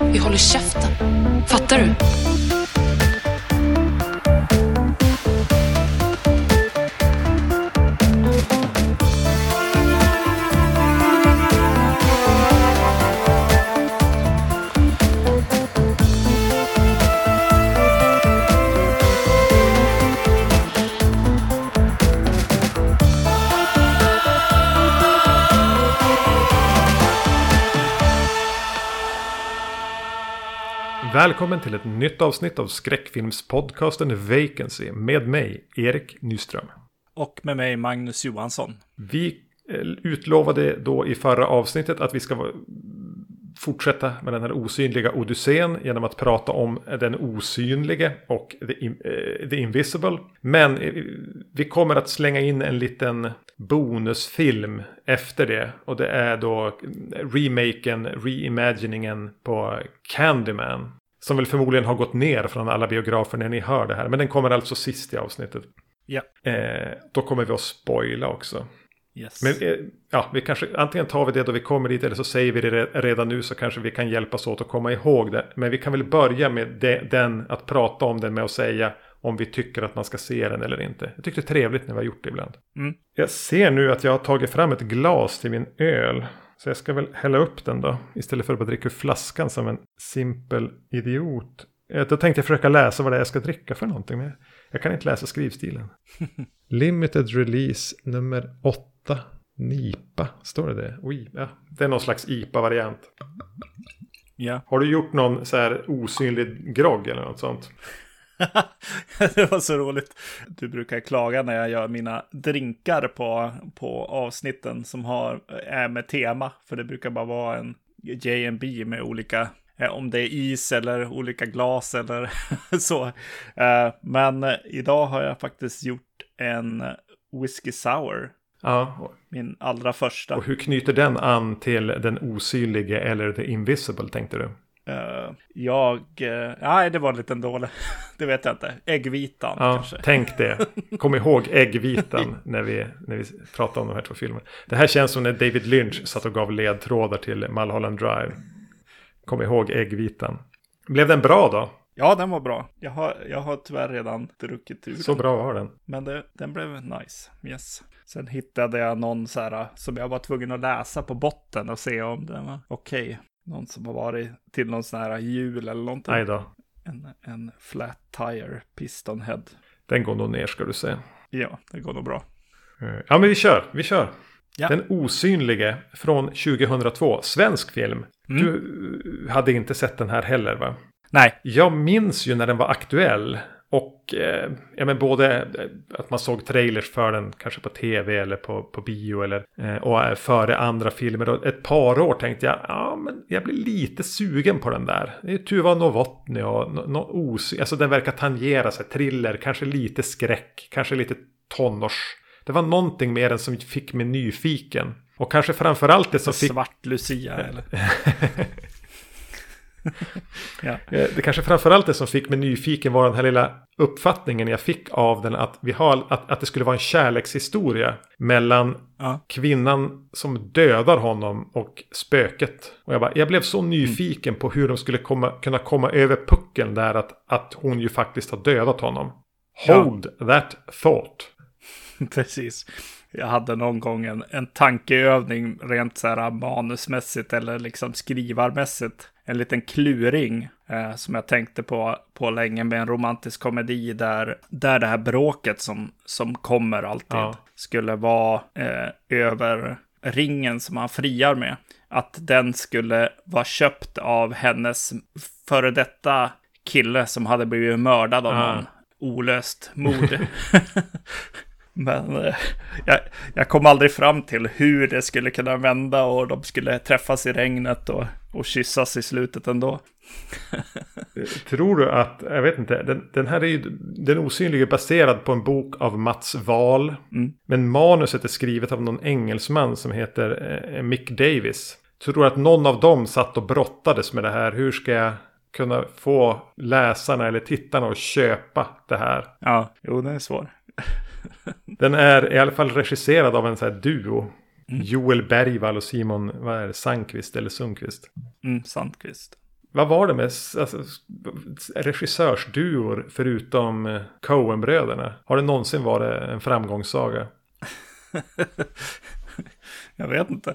Vi håller käften. Fattar du? Välkommen till ett nytt avsnitt av skräckfilmspodcasten Vacancy med mig, Erik Nyström. Och med mig Magnus Johansson. Vi eh, utlovade då i förra avsnittet att vi ska fortsätta med den här osynliga odyssén genom att prata om den osynlige och the, eh, the invisible. Men eh, vi kommer att slänga in en liten bonusfilm efter det. Och det är då remaken, reimaginingen på Candyman. Som väl förmodligen har gått ner från alla biografer när ni hör det här. Men den kommer alltså sist i avsnittet. Ja. Eh, då kommer vi att spoila också. Yes. Men eh, ja, vi kanske antingen tar vi det då vi kommer dit eller så säger vi det re- redan nu så kanske vi kan hjälpas åt att komma ihåg det. Men vi kan väl börja med det, den, att prata om den med att säga om vi tycker att man ska se den eller inte. Jag tyckte det är trevligt när vi har gjort det ibland. Mm. Jag ser nu att jag har tagit fram ett glas till min öl. Så jag ska väl hälla upp den då. Istället för att bara dricka ur flaskan som en simpel idiot. Eh, Då tänkte jag försöka läsa vad det är jag ska dricka för någonting. Men jag kan inte läsa skrivstilen. Limited release nummer 8. Nipa. Står det det? Oj, ja. Det är någon slags IPA-variant. Ja. Har du gjort någon så här osynlig grogg eller något sånt? det var så roligt. Du brukar klaga när jag gör mina drinkar på, på avsnitten som har, är med tema. För det brukar bara vara en J&B med olika, eh, om det är is eller olika glas eller så. Eh, Men idag har jag faktiskt gjort en whisky sour. Ja. Min allra första. Och hur knyter den an till den osynlige eller the invisible tänkte du? Eh, jag, eh, nej det var en liten dålig, det vet jag inte. Äggvitan Ja, kanske. tänk det. Kom ihåg äggvitan när vi, när vi pratar om de här två filmerna. Det här känns som när David Lynch satt och gav ledtrådar till Mulholland Drive. Kom ihåg äggvitan. Blev den bra då? Ja, den var bra. Jag har, jag har tyvärr redan druckit ur Så bra var den. Men det, den blev nice. Yes. Sen hittade jag någon så här som jag var tvungen att läsa på botten och se om den var okej. Någon som har varit till någon sån här jul eller någonting. Nej då. En, en flat tire piston head. Den går nog ner ska du se. Ja, det går nog bra. Eh, Ja men vi kör, vi kör. Ja. Den osynlige från 2002, svensk film. Mm. Du hade inte sett den här heller va? Nej, Jag minns ju när den var aktuell. Och eh, ja, men både eh, att man såg trailers för den kanske på tv eller på, på bio eller eh, och eh, före andra filmer. Och ett par år tänkte jag, ja men jag blir lite sugen på den där. Det är Tuva Novotny och no, no, os, alltså den verkar tangera sig, thriller, kanske lite skräck, kanske lite tonårs. Det var någonting med den som fick mig nyfiken. Och kanske framförallt det som fick... svart Lucia eller? ja. Eh, Det kanske framförallt det som fick mig nyfiken var den här lilla uppfattningen jag fick av den. Att, vi har, att, att det skulle vara en kärlekshistoria mellan Ja. kvinnan som dödar honom och spöket. Och jag, bara, jag blev så nyfiken på hur de skulle komma, kunna komma över pucken där att, att hon ju faktiskt har dödat honom. Ja. Hold that thought. Precis. Jag hade någon gång en, en tankeövning rent så här manusmässigt eller liksom skrivarmässigt. En liten kluring eh, som jag tänkte på, på länge med en romantisk komedi där, där det här bråket som, som kommer alltid Ja. skulle vara eh, över ringen som han friar med. Att den skulle vara köpt av hennes före detta kille som hade blivit mördad av Ja. någon olöst mord. Men eh, jag, jag kom aldrig fram till hur det skulle kunna vända och de skulle träffas i regnet och, och kyssas i slutet ändå. Tror du att, jag vet inte, den, den här är ju, den osynlige är baserad på en bok av Mats Wahl. Mm. Men manuset är skrivet av någon engelsman som heter eh, Mick Davis. Tror du att någon av dem satt och brottades med det här? Hur ska jag kunna få läsarna eller tittarna att köpa det här? Ja, jo, det är svår. Den är i alla fall regisserad av en sån här duo. Joel Bergvall och Simon vad är det, Sandqvist eller Sundqvist. Mm, Sandqvist. vad var det med alltså, regissörsduor förutom eh, Coen-bröderna? Har det någonsin varit en framgångssaga? jag vet inte.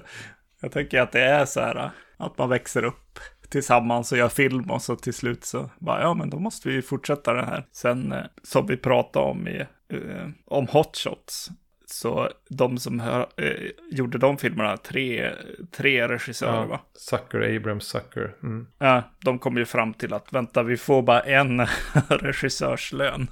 Jag tänker att det är så här att man växer upp tillsammans och gör film och så till slut så bara, ja men då måste vi fortsätta den här. Sen eh, som vi pratade om i, eh, om Hot Shots, så de som hör, eh, gjorde de filmerna, tre, tre regissörer ja, va? Sucker, Abrams, Sucker. Mm. Ja, de kom ju fram till att vänta, vi får bara en regissörslön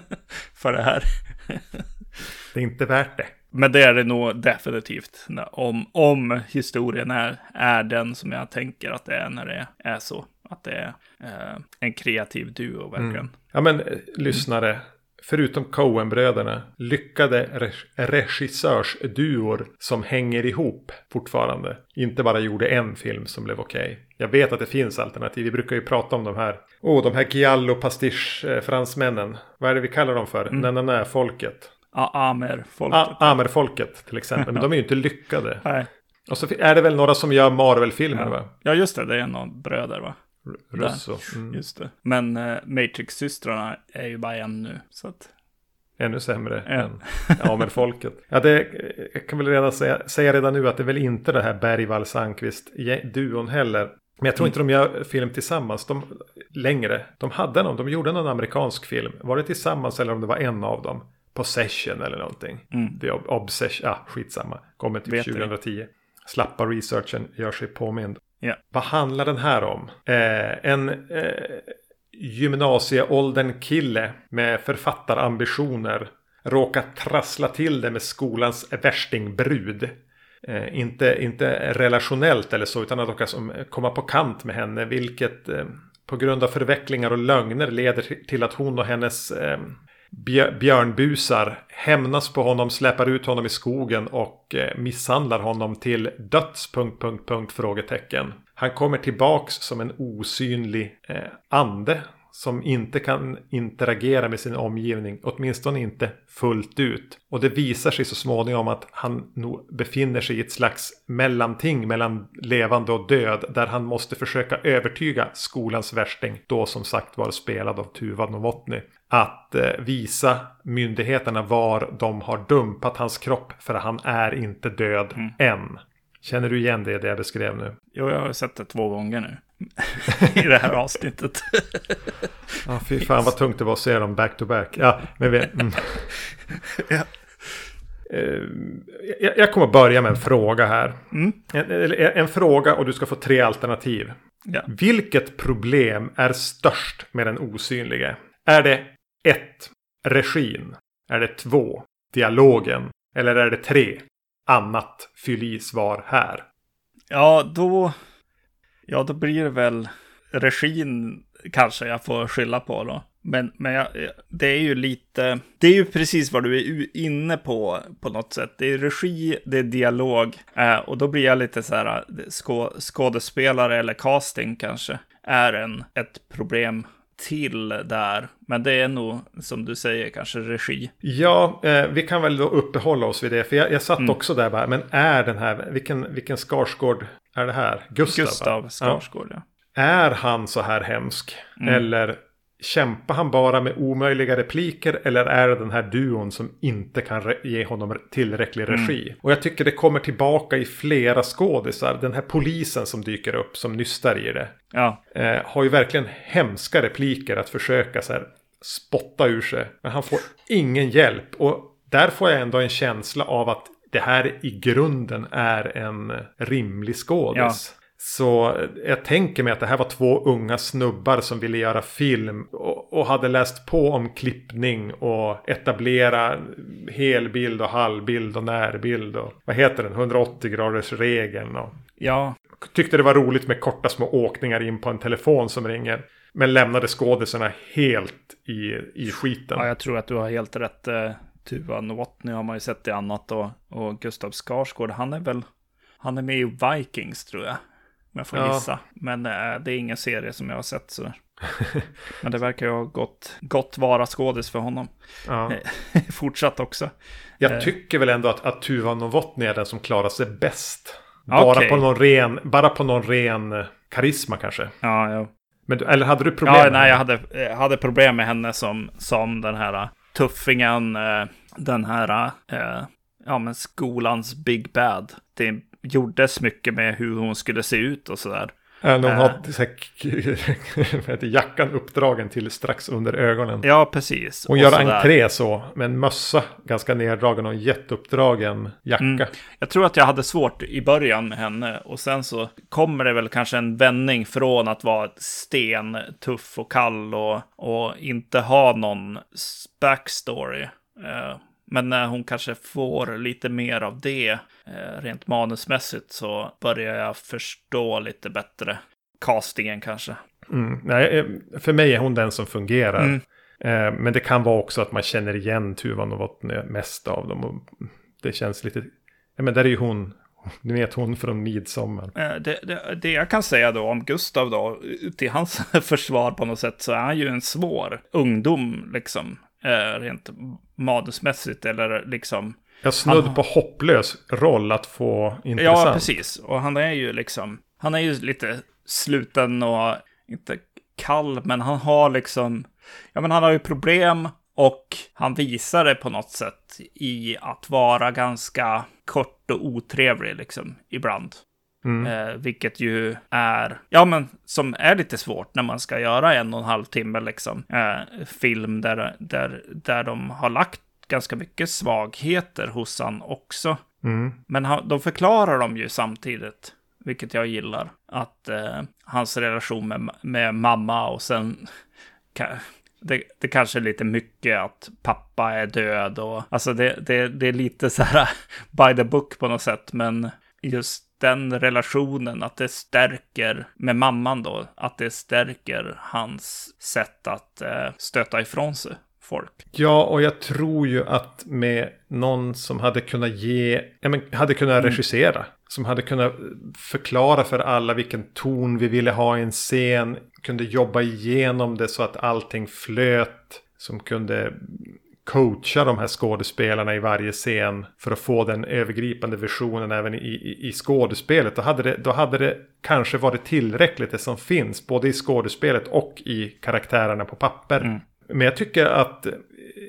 för det här. det är inte värt det. Men det är det nog definitivt. Om, om historien är, är den som jag tänker att det är när det är så. Att det är eh, en kreativ duo verkligen. Mm. Ja men eh, lyssnare. Förutom Coen-bröderna lyckade regissörsduor som hänger ihop fortfarande. Inte bara gjorde en film som blev okej. Okay. Jag vet att det finns alternativ. Vi brukar ju prata om de här. Åh, oh, de här Giallo pastisch-fransmännen. Vad är det vi kallar dem för? Mm. Nanana-folket. Amer-folket. Amer-folket till exempel. Men de är ju inte lyckade. Nej. Och så är det väl några som gör Marvel-filmer ja. va? Ja just det, det är några bröder va? Russo. Mm. Just det. Men uh, Matrix-systrarna är ju bara en nu. Så att... Ännu sämre ja. än Amer-folket. Ja, det jag kan väl redan säga, säga redan nu att det är väl inte det här Bergvall Sandqvist duon heller. Men jag tror inte de gör film tillsammans de, längre. De hade någon, de gjorde någon amerikansk film. Var det tillsammans eller om det var en av dem? Possession eller någonting. Mm. The Obsession, ja skitsamma. Kommer till 2010. Slappa researchen gör sig påmind. Ja. Vad handlar den här om? Eh, en eh, gymnasieåldern kille med författarambitioner råkar trassla till det med skolans värstingbrud. Eh, inte, inte relationellt eller så utan att som, komma på kant med henne vilket eh, på grund av förvecklingar och lögner leder till att hon och hennes eh, björnbusar hämnas på honom, släpar ut honom i skogen och eh, misshandlar honom till döds... Punkt, punkt, punkt, frågetecken. Han kommer tillbaks som en osynlig eh, ande som inte kan interagera med sin omgivning, åtminstone inte fullt ut. Och det visar sig så småningom att han nog befinner sig i ett slags mellanting mellan levande och död, där han måste försöka övertyga skolans värsting, då som sagt var spelad av Tuva Novotny, att eh, visa myndigheterna var de har dumpat hans kropp, för han är inte död mm. än. Känner du igen det, det jag beskrev nu? Jo, jag har sett det två gånger nu. I det här avsnittet. ja, fy fan vad tungt det var att se dem back to back. Ja, men vi... Mm. ja. Uh, jag kommer börja med en fråga här. Mm. En, en, fråga och du ska få tre alternativ. Ja. Vilket problem är störst med den osynlige? Är det 1. Regin? Är det 2. Dialogen? Eller är det 3. annat fyll i svar här. Ja, då, ja, då blir det väl regin kanske jag får skylla på då. Men, men jag, det är ju lite, det är ju precis vad du är inne på på något sätt. Det är regi, det är dialog eh, och då blir jag lite så här, eh, skå, skådespelare eller casting kanske är en, ett problem till där. Men det är nog, som du säger, kanske regi. Ja, eh, vi kan väl då uppehålla oss vid det. För jag, jag satt mm. också där bara, men är den här, vilken, vilken Skarsgård är det här? Gustav? Gustav Skarsgård, ja. ja. Är han så här hemsk? Mm. Eller Kämpar han bara med omöjliga repliker eller är det den här duon som inte kan ge honom tillräcklig mm. regi? Mm. Och jag tycker det kommer tillbaka i flera skådisar. Den här polisen som dyker upp som nystar i det. Ja. Eh, har ju verkligen hemska repliker att försöka så här spotta ur sig. Men han får ingen hjälp. Och där får jag ändå en känsla av att det här i grunden är en rimlig skådis. Ja. Så jag tänker mig att det här var två unga snubbar som ville göra film och, och hade läst på om klippning och etablera helbild och halvbild och närbild och vad heter den, 180 graders regeln och ja. tyckte det var roligt med korta små åkningar in på en telefon som ringer. Men lämnade skådisarna helt i, i skiten. Ja, jag tror att du har helt rätt. Eh, Tuva Novotny har man ju sett i annat och, och Gustav Skarsgård, han är väl han är med i Vikings tror jag. Om jag får ja. gissa. Men äh, det är ingen serie som jag har sett sådär. Men det verkar ju ha gått, gått vara skådis för honom. Ja. Fortsatt också. Jag eh. tycker väl ändå att, att Tuva Novotny är den som klarar sig bäst. Bara, okay. på någon ren, bara på någon ren karisma kanske. Ja, ja. Men, eller hade du problem? Ja, med nej, jag hade, jag hade problem med henne som, som den här tuffingen, eh, den här, eh, ja men skolans Big Bad. Det gjordes mycket med hur hon skulle se ut och sådär. När hon Äh. har så här, jackan uppdragen till strax under ögonen. Ja, precis. Hon Och gör sådär. entré så, med en mössa ganska neddragen och en jätteuppdragen jacka. Mm. Jag tror att jag hade svårt i början med henne och sen så kommer det väl kanske en vändning från att vara sten, tuff och kall och, och inte ha någon backstory. Men när hon kanske får lite mer av det eh, rent manusmässigt så börjar jag förstå lite bättre castingen kanske. Mm. Nej, eh, för mig är hon den som fungerar. Mm. Eh, Men det kan vara också att man känner igen Tuvan och mest av dem. Och det känns lite... Ja, men där är ju hon... Ni vet hon från Midsommar. Det, det, det jag kan säga då om Gustav då, till hans försvar på något sätt, så är han ju en svår ungdom, liksom, rent manusmässigt, eller liksom, Jag snudd Han- på hopplös roll att få intressant. ja, precis, och han är ju liksom, han är ju lite sluten och inte kall, men han har liksom, ja men han har ju problem och han visar det på något sätt i att vara ganska kort och otrevlig liksom ibland. Mm. Eh, vilket ju är, ja men som är lite svårt när man ska göra en och en halv timme liksom. Eh, film där, där, där de har lagt ganska mycket svagheter hos han också. Mm. Men han, de förklarar dem ju samtidigt, vilket jag gillar. Att eh, hans relation med, med mamma och sen... Det, det kanske är lite mycket att pappa är död och... Alltså det, det, det är lite så här by the book på något sätt. Men just den relationen, att det stärker med mamman då. Att det stärker hans sätt att eh, stöta ifrån sig folk. Ja, och jag tror ju att med någon som hade kunnat ge, ja, men hade kunnat regissera. Som hade kunnat förklara för alla vilken ton vi ville ha i en scen. Kunde jobba igenom det så att allting flöt. Som kunde coacha de här skådespelarna i varje scen. För att få den övergripande visionen även i, i, i skådespelet. Då hade, det, då hade det kanske varit tillräckligt det som finns. Både i skådespelet och i karaktärerna på papper. Men jag tycker att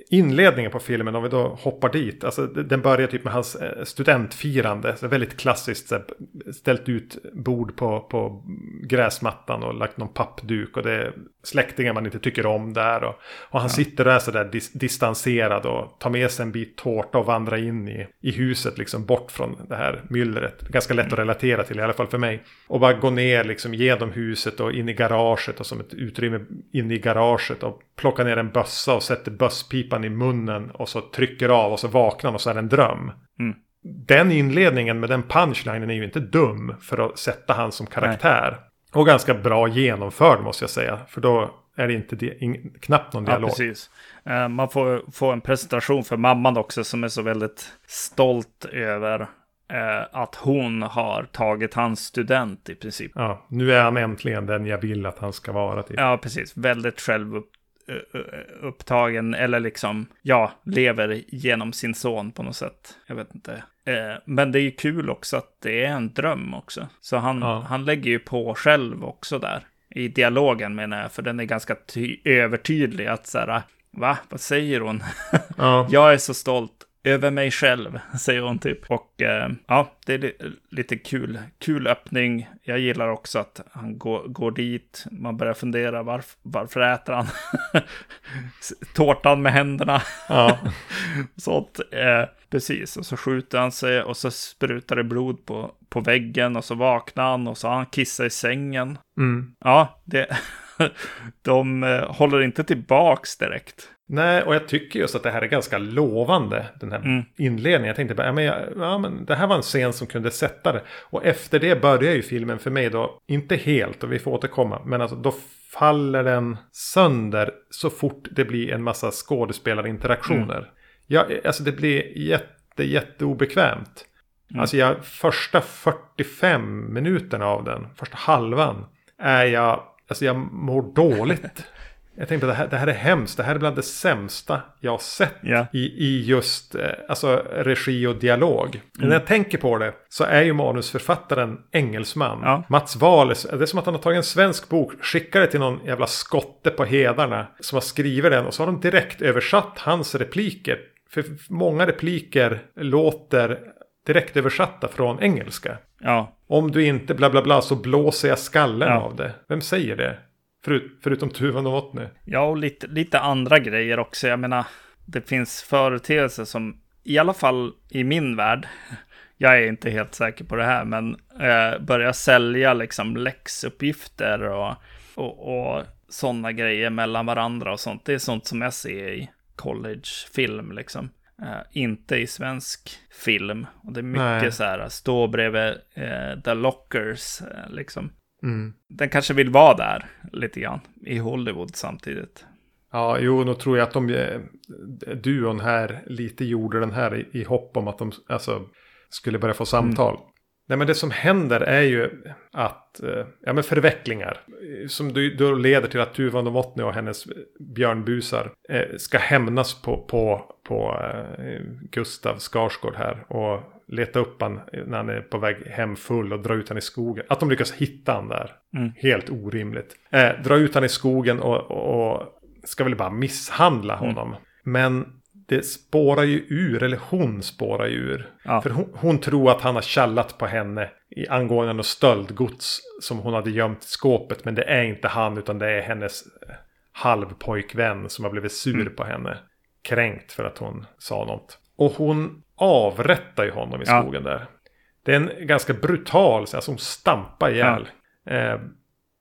inledningen på filmen, om vi då hoppar dit, alltså den börjar typ med hans eh, studentfirande. Så väldigt klassiskt, här, ställt ut bord på, på gräsmattan och lagt någon pappduk. Och det släktingar man inte tycker om där. Och, och han sitter och är sådär dis, distanserad och tar med sig en bit tårta och vandrar in i, i huset, liksom bort från det här myllret. Ganska lätt att relatera till, i alla fall för mig. Och bara gå ner liksom genom huset och in i garaget och som ett utrymme in i garaget och plockar ner en bössa och sätter bösspipan i munnen och så trycker av och så vaknar och så är det en dröm. Mm. Den inledningen med den punchlinen är ju inte dum för att sätta han som karaktär. Och ganska bra genomförd måste jag säga. För då är det inte di- ing, knappt någon Ja, dialog. precis. Eh, Man får få en presentation för mamman också som är så väldigt stolt över eh, att hon har tagit hans student i princip. Ja, nu är han äntligen den jag vill att han ska vara. Typ. Ja, precis. Väldigt självupptagen eller liksom, ja, lever genom sin son på något sätt. Jag vet inte. Eh, Men det är ju kul också att det är en dröm också. Så han, Ja. han lägger ju på själv också där. I dialogen menar jag, för den är ganska ty- övertydlig att så här, va, vad säger hon? Ja. Jag är så stolt över mig själv, säger hon typ. Och eh, ja, det är li- lite kul, kul öppning. Jag gillar också att han går, går dit. Man börjar fundera, varf, varför äter han tårtan med händerna? Ja. Sånt. Eh, precis, och så skjuter han sig och så sprutar det blod på, på väggen och så vaknar han och så har han kissat i sängen. Mm. Ja, det, de eh, håller inte tillbaks direkt. Nej, och jag tycker just att det här är ganska lovande. Den här Mm. inledningen. Jag tänkte bara, ja men, jag, ja men det här var en scen som kunde sätta det. Och efter det börjar ju filmen för mig då, inte helt och vi får återkomma. Men alltså då faller den sönder så fort det blir en massa skådespelarinteraktioner. Mm. Ja, alltså det blir jätte, jätteobekvämt. Mm. Alltså jag, första 45 minuterna av den, första halvan, är jag, alltså jag mår dåligt. Jag tänkte att det här, det här är hemskt. Det här är bland det sämsta jag har sett Ja. i, i just eh, alltså, regi och dialog. När jag tänker på det så är ju manusförfattaren engelsman. Ja. Mats Wahl, det är som att han har tagit en svensk bok, skickar det till någon jävla skotte på hedarna som har skrivit den och så har de direkt översatt hans repliker. För många repliker låter direkt översatta från engelska. Ja, Om du inte bla bla bla så blåser jag skallen Ja. av det. Vem säger det? Förut, förutom Tuva Novotny. Ja, och lite, lite andra grejer också. Jag menar, det finns företeelser som, i alla fall i min värld, jag är inte helt säker på det här, men eh, börjar sälja liksom läxuppgifter och, och, och sådana grejer mellan varandra och sånt. Det är sånt som jag ser i collegefilm liksom. Eh, inte i svensk film. Och det är mycket Nej. så här, stå bredvid eh, The Lockers, eh, liksom. Mm. Den kanske vill vara där lite grann i Hollywood samtidigt. Ja, jo, nu tror jag att de, eh, duon här lite gjorde den här i, i hopp om att de alltså, skulle börja få samtal. Nej, men det som händer är ju att, eh, ja men förvecklingar. eh, Som då, då leder till att Tuva Novotny och hennes björnbusar eh, ska hämnas på, på, på eh, Gustav Skarsgård här. Och leta upp han när han är på väg hem full och dra ut han i skogen. Att de lyckas hitta han där. Mm. Helt orimligt. Eh, dra ut han i skogen och, och, och ska väl bara misshandla honom. Men det spårar ju ur, eller hon spårar ju ur. Ja. För hon, hon tror att han har kallat på henne i angående något stöldgods som hon hade gömt i skåpet. Men det är inte han utan det är hennes eh, halvpojkvän som har blivit sur på henne. Kränkt för att hon sa något. Och hon avrättar ju honom i Ja. skogen där. Det är en ganska brutal, alltså hon stampar ihjäl. Eh,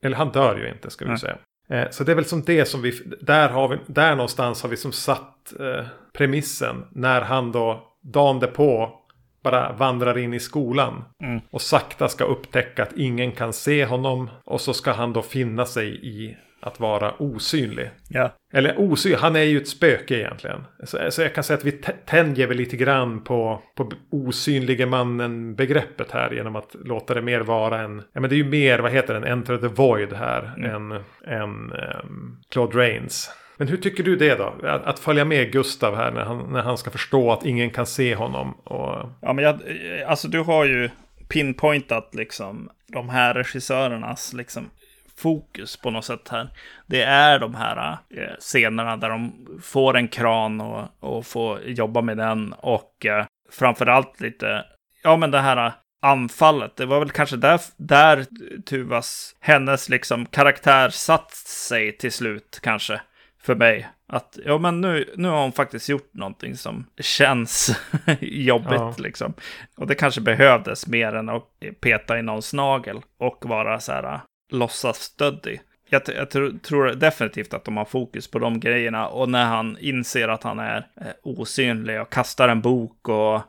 eller han dör ju inte ska vi Nej. säga. Eh, så det är väl som det som vi, där, har vi, där någonstans har vi som satt eh, premissen. När han då dagen därpå bara vandrar in i skolan. Mm. Och sakta ska upptäcka att ingen kan se honom. Och så ska han då finna sig i att vara osynlig. Ja, Eller osynlig, han är ju ett spöke egentligen. Så, så jag kan säga att vi tänjer väl lite grann på, på osynlige mannen begreppet här. Genom att låta det mer vara en, ja men det är ju mer, vad heter den, Enter the Void här. Än, än ehm, Claude Rains. Men hur tycker du det då? Att, att följa med Gustav här när han, när han ska förstå att ingen kan se honom. Och, ja men jag, alltså du har ju pinpointat liksom de här regissörernas liksom fokus på något sätt här. Det är de här eh, scenerna där de får en kran och, och får jobba med den och eh, framförallt lite, ja men det här anfallet, det var väl kanske där, där Tuvas, hennes liksom karaktär satt sig till slut kanske för mig. Att ja, men nu, nu har hon faktiskt gjort någonting som känns jobbigt Ja. liksom. Och det kanske behövdes mer än att peta i någons nagel och vara så här äh, låtsasstöddig. Jag, jag tr- tror definitivt att de har fokus på de grejerna och när han inser att han är eh, osynlig och kastar en bok och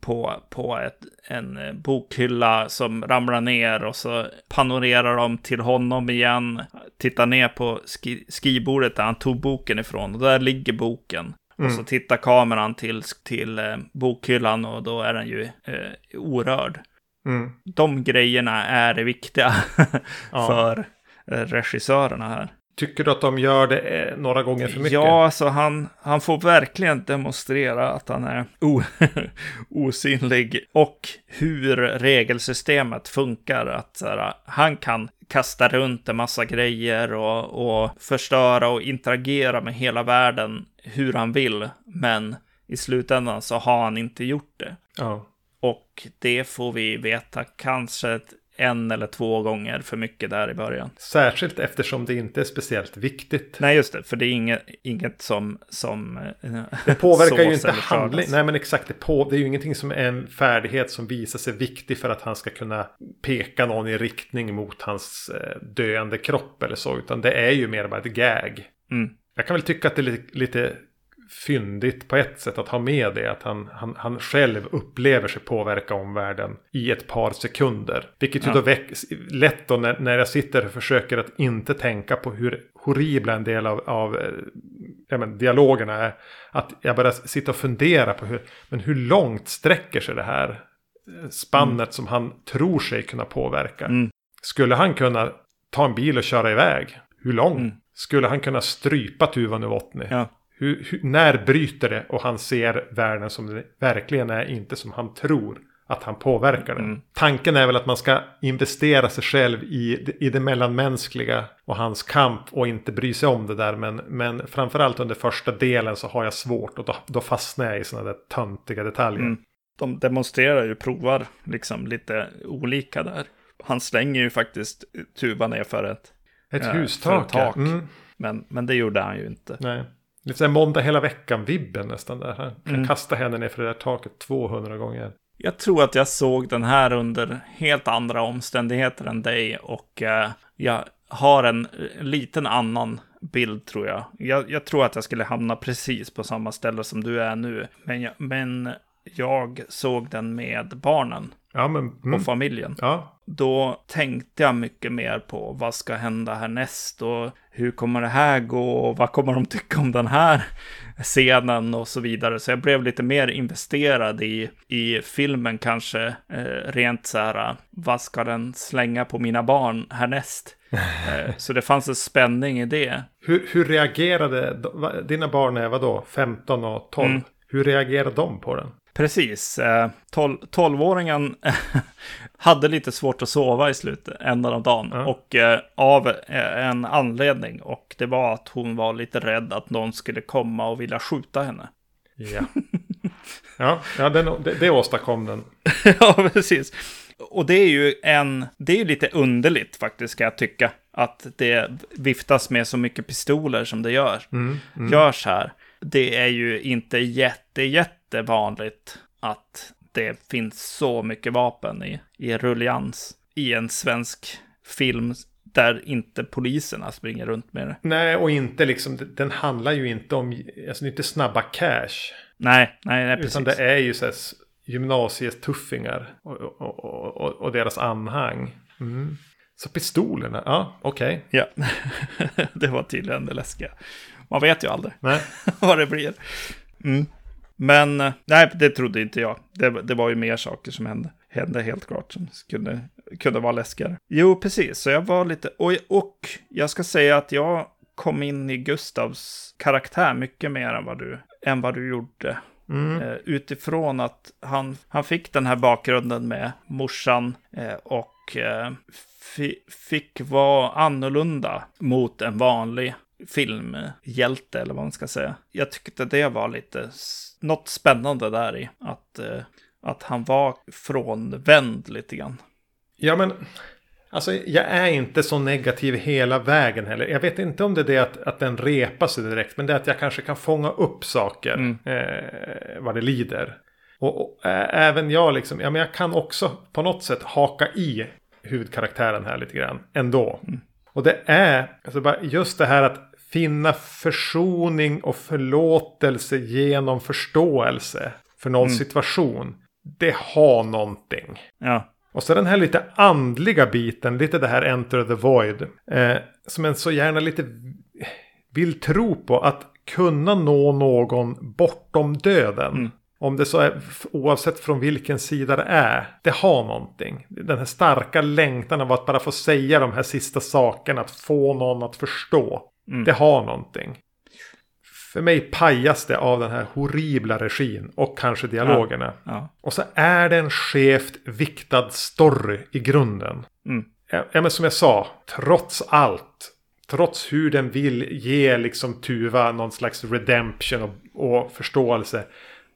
på, på ett, en eh, bokhylla som ramlar ner och så panorerar de till honom igen. Tittar ner på ski, skrivbordet där han tog boken ifrån och där ligger boken. Och så tittar kameran till, till eh, bokhyllan och då är den ju eh, orörd. Mm, De grejerna är det viktiga Ja. för regissörerna här. tycker du att de gör det eh, några gånger för mycket? Ja, alltså han, han får verkligen demonstrera att han är osynlig och hur regelsystemet funkar. Att här, han kan kasta runt en massa grejer och, och förstöra och interagera med hela världen hur han vill. Men i slutändan så har han inte gjort det. Ja. Och det får vi veta kanske en eller två gånger för mycket där i början. Särskilt eftersom det inte är speciellt viktigt. Nej, just det, för det är inget, inget som... som Det påverkar ju inte handling. Nej men exakt. Det, på, det är ju ingenting som är en färdighet som visar sig viktig för att han ska kunna peka någon i riktning mot hans eh, döende kropp eller så. Utan det är ju mer bara ett gag. Mm. Jag kan väl tycka att det är lite, lite fyndigt på ett sätt att ha med det. Att han, han, han själv upplever sig påverka omvärlden i ett par sekunder. Vilket ju då väcks lätt då när, när jag sitter och försöker att inte tänka på hur horribla en del av, av eh, ja, men, dialogerna är. Att jag börjar sitta och fundera på hur, men hur långt sträcker sig det här eh, spannet som han tror sig kunna påverka. Mm. Skulle han kunna ta en bil och köra iväg? Hur lång Mm. skulle han kunna strypa Tuva Novotny? Ja. Hur, hur, när bryter det och han ser världen som det verkligen är, inte som han tror att han påverkar den. Mm. Tanken är väl att man ska investera sig själv i, i det mellanmänskliga och hans kamp och inte bry sig om det där. Men, men framförallt under första delen så har jag svårt och då, då fastnar jag i sådana där töntiga detaljer. Mm. De demonstrerar ju, provar liksom lite olika där. Han slänger ju faktiskt Tuva ner för ett, Ett Ja, hustak. för ett tak. Mm, men, men det gjorde han ju inte. nej. Lite såhär måndag hela veckan-vibben nästan där. Han kan Mm. kasta henne ner för det där taket 200 gånger. Jag tror att jag såg den här under helt andra omständigheter än dig och eh, jag har en liten annan bild tror jag. jag. Jag tror att jag skulle hamna precis på samma ställe som du är nu. Men jag, men jag såg den med barnen Ja, men... och Mm, familjen. ja, Då tänkte jag mycket mer på vad ska hända härnäst och hur kommer det här gå och vad kommer de tycka om den här scenen och så vidare. Så jag blev lite mer investerad i, i filmen kanske, eh, rent så här, vad ska den slänga på mina barn härnäst? Eh, så det fanns en spänning i det. Hur, hur reagerade dina barn är vadå? 15 och 12? Mm. Hur reagerade de på den? Precis. Eh, tol- 12-åringen hade lite svårt att sova i slutet, änden av dagen. Ja. Och eh, av eh, en anledning. Och det var att hon var lite rädd att någon skulle komma och vilja skjuta henne. Ja, ja, ja den, det, det åstadkom den. ja, precis. Och det är ju en, det är ju lite underligt faktiskt, ska jag tycka. Att det viftas med så mycket pistoler som det gör. Mm, mm. görs här. Det är ju inte jätte, jättevanligt att det finns så mycket vapen i, i rullians i en svensk film där inte poliserna springer runt med det. Nej, och inte liksom, den handlar ju inte om, alltså det är inte snabba cash. Nej, nej, nej, precis. Utan det är ju så här s- gymnasietuffingar och, och, och, och, deras anhang. Mm. Så pistolerna, ja okej. Ja, det var tydligen det läskiga. Man vet ju aldrig Nej. vad det blir. Mm. Men nej, det trodde inte jag. Det, det var ju mer saker som hände. Hände helt klart som kunde, kunde vara läskigare. Jo, precis. Så jag var lite... Och, och jag ska säga att jag kom in i Gustavs karaktär mycket mer än vad du, än vad du gjorde. Mm. Eh, utifrån att han, han fick den här bakgrunden med morsan eh, och eh, fi, fick vara annorlunda mot en vanlig filmhjälte eller vad man ska säga. Jag tyckte det var lite något spännande där i att, eh, att han var frånvänd lite grann. Ja men, alltså jag är inte så negativ hela vägen heller. Jag vet inte om det är det att, att den repar sig direkt. Men det är att jag kanske kan fånga upp saker Mm. eh, vad det lider. Och, och ä- även jag liksom, ja men jag kan också på något sätt haka i huvudkaraktären här lite grann ändå. Och det är alltså bara just det här att finna försoning och förlåtelse genom förståelse för någon situation. Det har någonting. Ja, Och så den här lite andliga biten, lite det här Enter the Void. Eh, som en så gärna lite vill tro på att kunna nå någon bortom döden. Mm. Om det så är oavsett från vilken sida det är. Det har någonting. Den här starka längtan av att bara få säga de här sista sakerna. Att få någon att förstå. Mm. Det har någonting. För mig pajas det av den här horribla regin och kanske dialogerna. ja, Och så är det en skevt viktad story i grunden. mm, Ja, ja, men som jag sa, trots allt. Trots hur den vill ge liksom Tuva någon slags redemption och, och förståelse.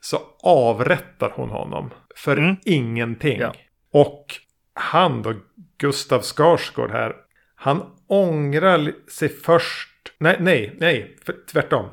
Så avrättar hon honom. För Mm. ingenting. Ja. Och han då, Gustav Skarsgård här. Han ångrar sig först. Nej, nej, nej. För, tvärtom.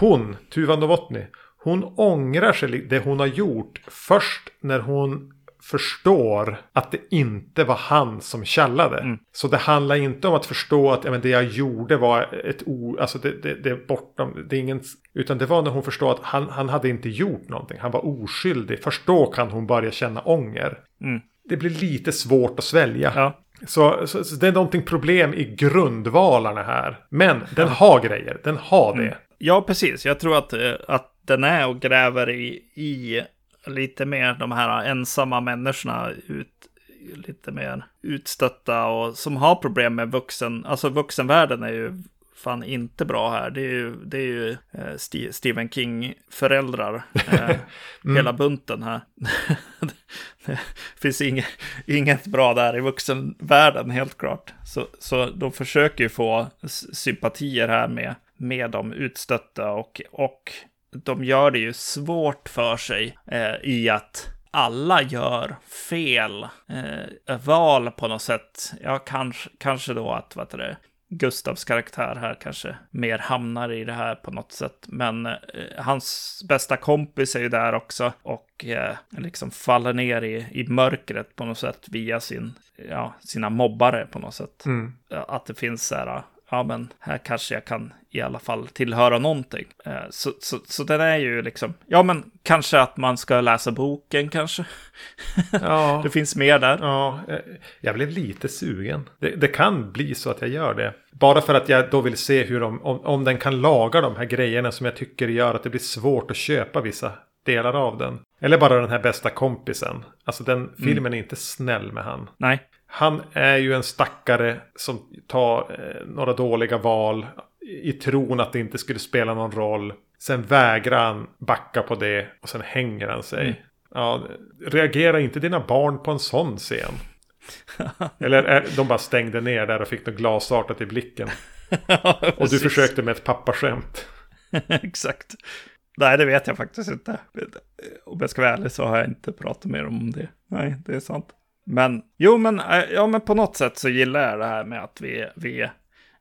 Hon, Tuva Novotny. Hon ångrar sig det hon har gjort. Först när hon förstår att det inte var han som tjallade. Mm. Så det handlar inte om att förstå att ja, men det jag gjorde var ett o... Alltså det, det, det är bortom... Det är ingen... Utan det var när hon förstod att han, han hade inte gjort någonting. Han var oskyldig. Först då kan hon börja känna ånger. mm, Det blir lite svårt att svälja. ja, Så, så, så det är någonting problem i grundvalarna här. Men den har grejer. Den har det. Mm. Ja, precis. Jag tror att, eh, att den är och gräver i, i lite mer de här ensamma människorna ut, lite mer utstötta och som har problem med vuxen, alltså vuxenvärlden är ju fan inte bra här. Det är ju, det är ju eh, St Stephen King-föräldrar. Eh, mm. Hela bunten här. det finns inget, inget bra där i vuxenvärlden, helt klart. Så, så de försöker ju få sympatier här med, med de utstötta och, och de gör det ju svårt för sig eh, i att alla gör fel eh, val på något sätt. Ja, kanske, kanske då att, vad det, Gustavs karaktär här kanske mer hamnar i det här på något sätt. Men eh, hans bästa kompis är ju där också och eh, liksom faller ner i, i mörkret på något sätt via sin, ja, sina mobbare på något sätt. Mm. Att det finns så här, ja men här kanske jag kan i alla fall tillhöra någonting. Eh, så, så, så den är ju liksom, ja men kanske att man ska läsa boken kanske. Ja. det finns mer där. Ja, eh, jag blev lite sugen. Det, det, kan bli så att jag gör det. Bara för att jag då vill se hur de, om, om den kan laga de här grejerna som jag tycker gör att det blir svårt att köpa vissa delar av den. Eller bara den här bästa kompisen. Alltså den filmen mm. är inte snäll med han. Nej. Han är ju en stackare som tar eh, några dåliga val i tron att det inte skulle spela någon roll. Sen vägrar han backa på det och sen hänger han sig. Mm. Ja, reagerar inte dina barn på en sån scen? Eller är, de bara stängde ner där och fick något glasartat i blicken. ja, och du försökte med ett pappaskämt. Exakt. Nej, det vet jag faktiskt inte. Om jag ska vara ärlig så har jag inte pratat dem om det. Nej, det är sant. Men jo, men, eh, ja, men på något sätt så gillar jag det här med att vi, vi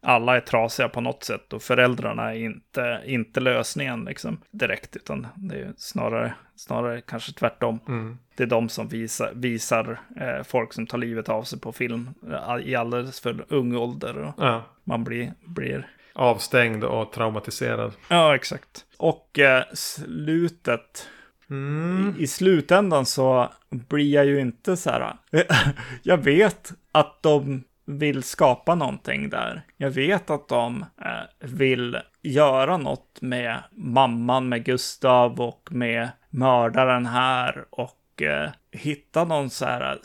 alla är trasiga på något sätt och föräldrarna är inte, inte lösningen liksom, direkt, utan det är snarare, snarare kanske tvärtom. Mm. Det är de som visar, visar eh, folk som tar livet av sig på film eh, i alldeles för ung ålder. Och ja. Man blir, blir avstängd och traumatiserad. Ja, exakt. Och eh, slutet Mm. I, I, slutändan så blir jag ju inte så här. jag vet att de vill skapa någonting där. Jag vet att de eh, vill göra något med mamman, med Gustav och med mördaren här och eh, hitta någon så här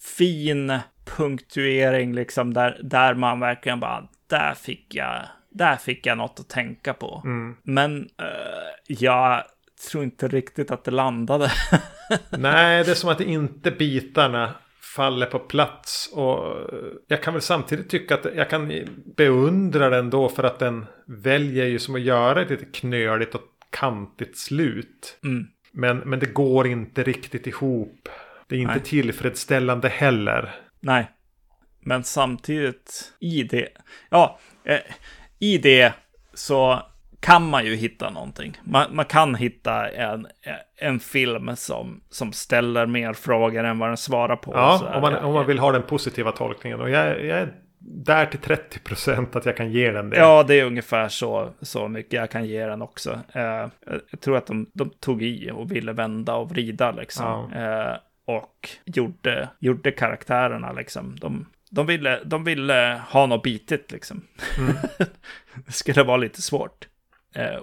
fin punktuering liksom där, där man verkligen bara, där fick jag, där fick jag något att tänka på. Mm. Men eh, jag tror inte riktigt att det landade. Nej, det är som att inte bitarna faller på plats. Och jag kan väl samtidigt tycka att jag kan beundra den då för att den väljer ju som att göra ett lite knöligt och kantigt slut. Mm. Men, men det går inte riktigt ihop. Det är inte Nej. tillfredsställande heller. Nej. Men samtidigt i det. Ja, eh, i det så kan man ju hitta någonting. Man, man kan hitta en, en film som, som ställer mer frågor än vad den svarar på. Ja, om man, om man vill ha den positiva tolkningen. Och jag, jag är där till 30 procent att jag kan ge den det. Ja, det är ungefär så, så mycket jag kan ge den också. Eh, jag tror att de, de, tog i och ville vända och vrida liksom. Ja. Eh, och gjorde, gjorde karaktärerna liksom. De, de ville, de ville ha något bitigt liksom. Mm. det skulle vara lite svårt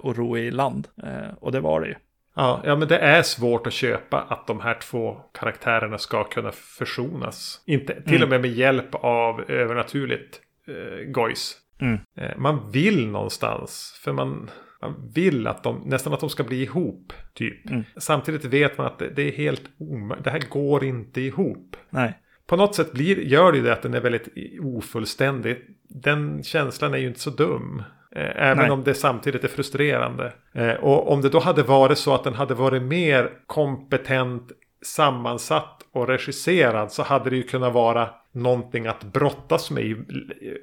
och ro i land. Eh, och det var det ju. Ja, ja, men det är svårt att köpa att de här två karaktärerna ska kunna försonas. Inte, till mm. och med med hjälp av övernaturligt eh, gojs. Mm. Eh, man vill någonstans, för man, man vill att de, nästan att de ska bli ihop. Typ. Mm. Samtidigt vet man att det, det är helt omöjligt. Det här går inte ihop. Nej. På något sätt blir, gör det ju det att den är väldigt ofullständig. Den känslan är ju inte så dum. Eh, även Nej. om det samtidigt är frustrerande. Eh, och om det då hade varit så att den hade varit mer kompetent sammansatt och regisserad så hade det ju kunnat vara någonting att brottas med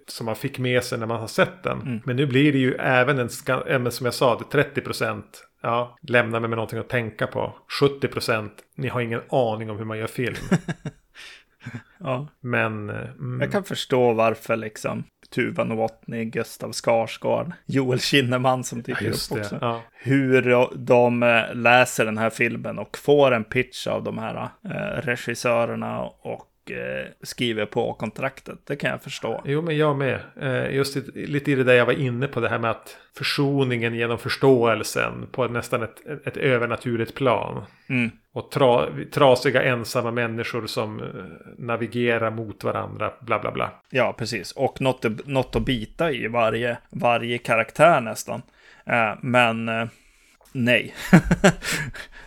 som man fick med sig när man har sett den. Mm. Men nu blir det ju även en, även som jag sa, 30 procent. Ja, lämna mig med någonting att tänka på. 70 procent, ni har ingen aning om hur man gör film. ja. Men... Eh, mm. Jag kan förstå varför liksom Tuva Novotny, Gustav Skarsgård, Joel Kinnaman som dyker ja, upp också. Ja. Hur de eh, läser den här filmen och får en pitch av de här eh, regissörerna och och eh, skriver på kontraktet. Det kan jag förstå. Jo, men jag med. Eh, just i- lite i det där jag var inne på, det här med att försoningen genom förståelsen på nästan ett, ett övernaturligt plan. Mm. Och tra, trasiga ensamma människor som eh, navigerar mot varandra, bla bla bla. Ja, precis. Och något, att- något att bita i varje, varje karaktär nästan. Eh, men nej.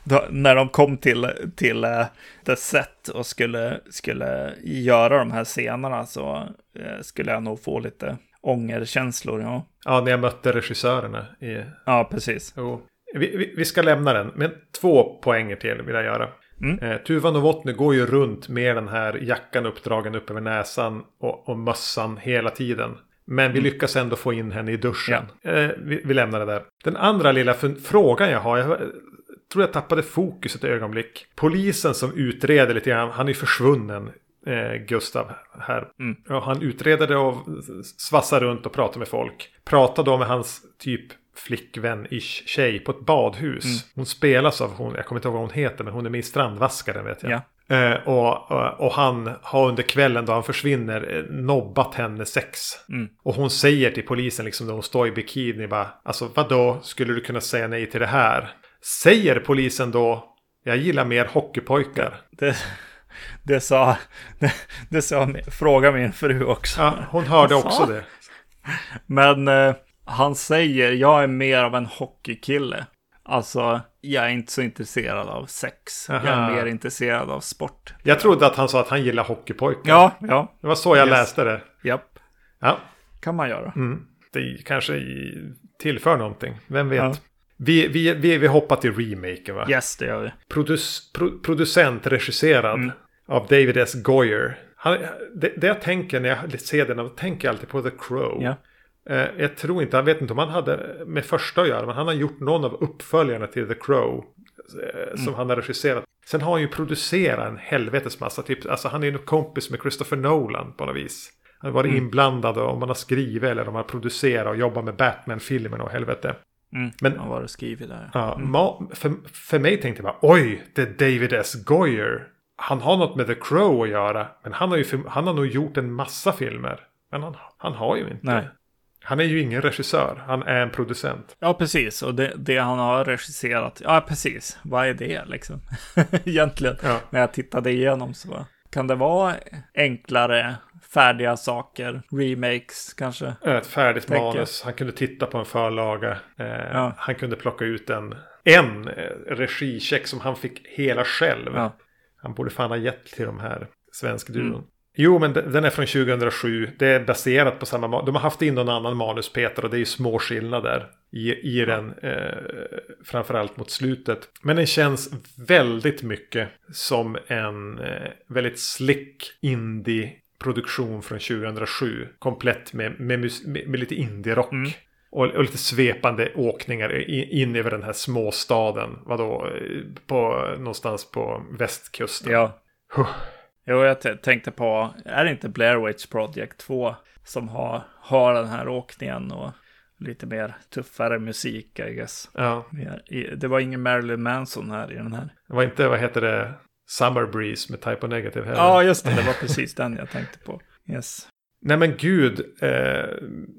Då, när de kom till, till eh, The Set och skulle, skulle göra de här scenerna så eh, skulle jag nog få lite ångerkänslor. Ja, Ja, när jag mötte regissörerna. I, ja precis. jo. Vi, vi, vi ska lämna den, men två poänger till vill jag göra. Mm. Eh, Tuva Novotny går ju runt med den här jackan uppdragen upp över näsan och, och mössan hela tiden. Men vi lyckas ändå få in henne i duschen. Eh, vi, vi lämnar det där. Den andra lilla frågan jag har, jag tror jag tappade fokus ett ögonblick. Polisen som utreder lite grann, han är försvunnen. Eh, Gustav här. Mm. Ja, han utreder det och svassar runt och pratar med folk. Pratar då med hans typ flickvän-ish tjej på ett badhus. Mm. Hon spelas av hon, jag kommer inte ihåg vad hon heter, men hon är med i Strandvaskaren vet jag. Ja. Eh, och, och, och han har under kvällen då han försvinner eh, nobbat henne sex. Mm. Och hon säger till polisen liksom när hon står i bikini bara. Alltså vadå, skulle du kunna säga nej till det här? Säger polisen då. Jag gillar mer hockeypojkar. Det, det sa, det, det sa fråga min fru också. Ja, hon hörde också sa? det. Men eh, han säger, jag är mer av en hockeykille. Alltså, jag är inte så intresserad av sex. Jag Aha. är mer intresserad av sport. Jag trodde att han sa att han gillar hockeypojkar. Ja, ja, Det var så jag Yes. läste det. japp. Ja, Kan man göra. mm. det kanske tillför någonting. Vem vet. Ja. Vi, vi, vi, vi hoppar till remaken va? Yes, det gör vi. Produc, pro, producent, regisserad Mm. av David S. Goyer. Han, det, det jag tänker när jag ser den, jag tänker alltid på The Crow. Ja. Eh, jag tror inte, jag vet inte om han hade med första att göra, men han har gjort någon av uppföljarna till The Crow. eh, Som han har regisserat. Sen har han ju producerat en helvetes massa. Typ, alltså han är ju kompis med Christopher Nolan på något vis. Han har varit inblandad och om man har skrivit eller om man har producerat och jobbat med Batman-filmen och helvete. Mm. Men- Vad var det skrivit där? Ja, ma- för, för mig tänkte jag bara oj, det är David S. Goyer. Han har något med The Crow att göra. Men han har ju han har nog gjort en massa filmer. Men han, han har ju inte. Nej. Han är ju ingen regissör. Han är en producent. Ja, precis. Och det, det han har regisserat. Ja, precis. Vad är det liksom? Egentligen. Ja. När jag tittade igenom så kan det vara enklare, färdiga saker, remakes kanske? Ett färdigt Tänker. manus. Han kunde titta på en förlaga. Eh, Ja. Han kunde plocka ut en, en eh, regicheck som han fick hela själv. Ja. Han borde fan ha gett till de här svenskduon. Mm. Jo, men den är från 2007. Det är baserat på samma. De har haft in någon annan manus, Peter, och det är ju små skillnader i, i den. Eh, framförallt mot slutet. Men den känns väldigt mycket som en eh, väldigt slick indie produktion från 2007. Komplett med, med, med, med lite indie-rock. Mm. Och, och lite svepande åkningar in över den här småstaden. Vadå? På, någonstans på västkusten. Ja. Huh. Jo, jag tänkte på, är det inte Blair Witch Project 2 som har, har den här åkningen och lite mer tuffare musik, I guess. Ja, Det var ingen Marilyn Manson här i den här. det var inte, vad heter det, Summer Breeze med Type of Negative heller. Ja, just det. Det var precis den jag tänkte på. Yes. Nej men gud, eh,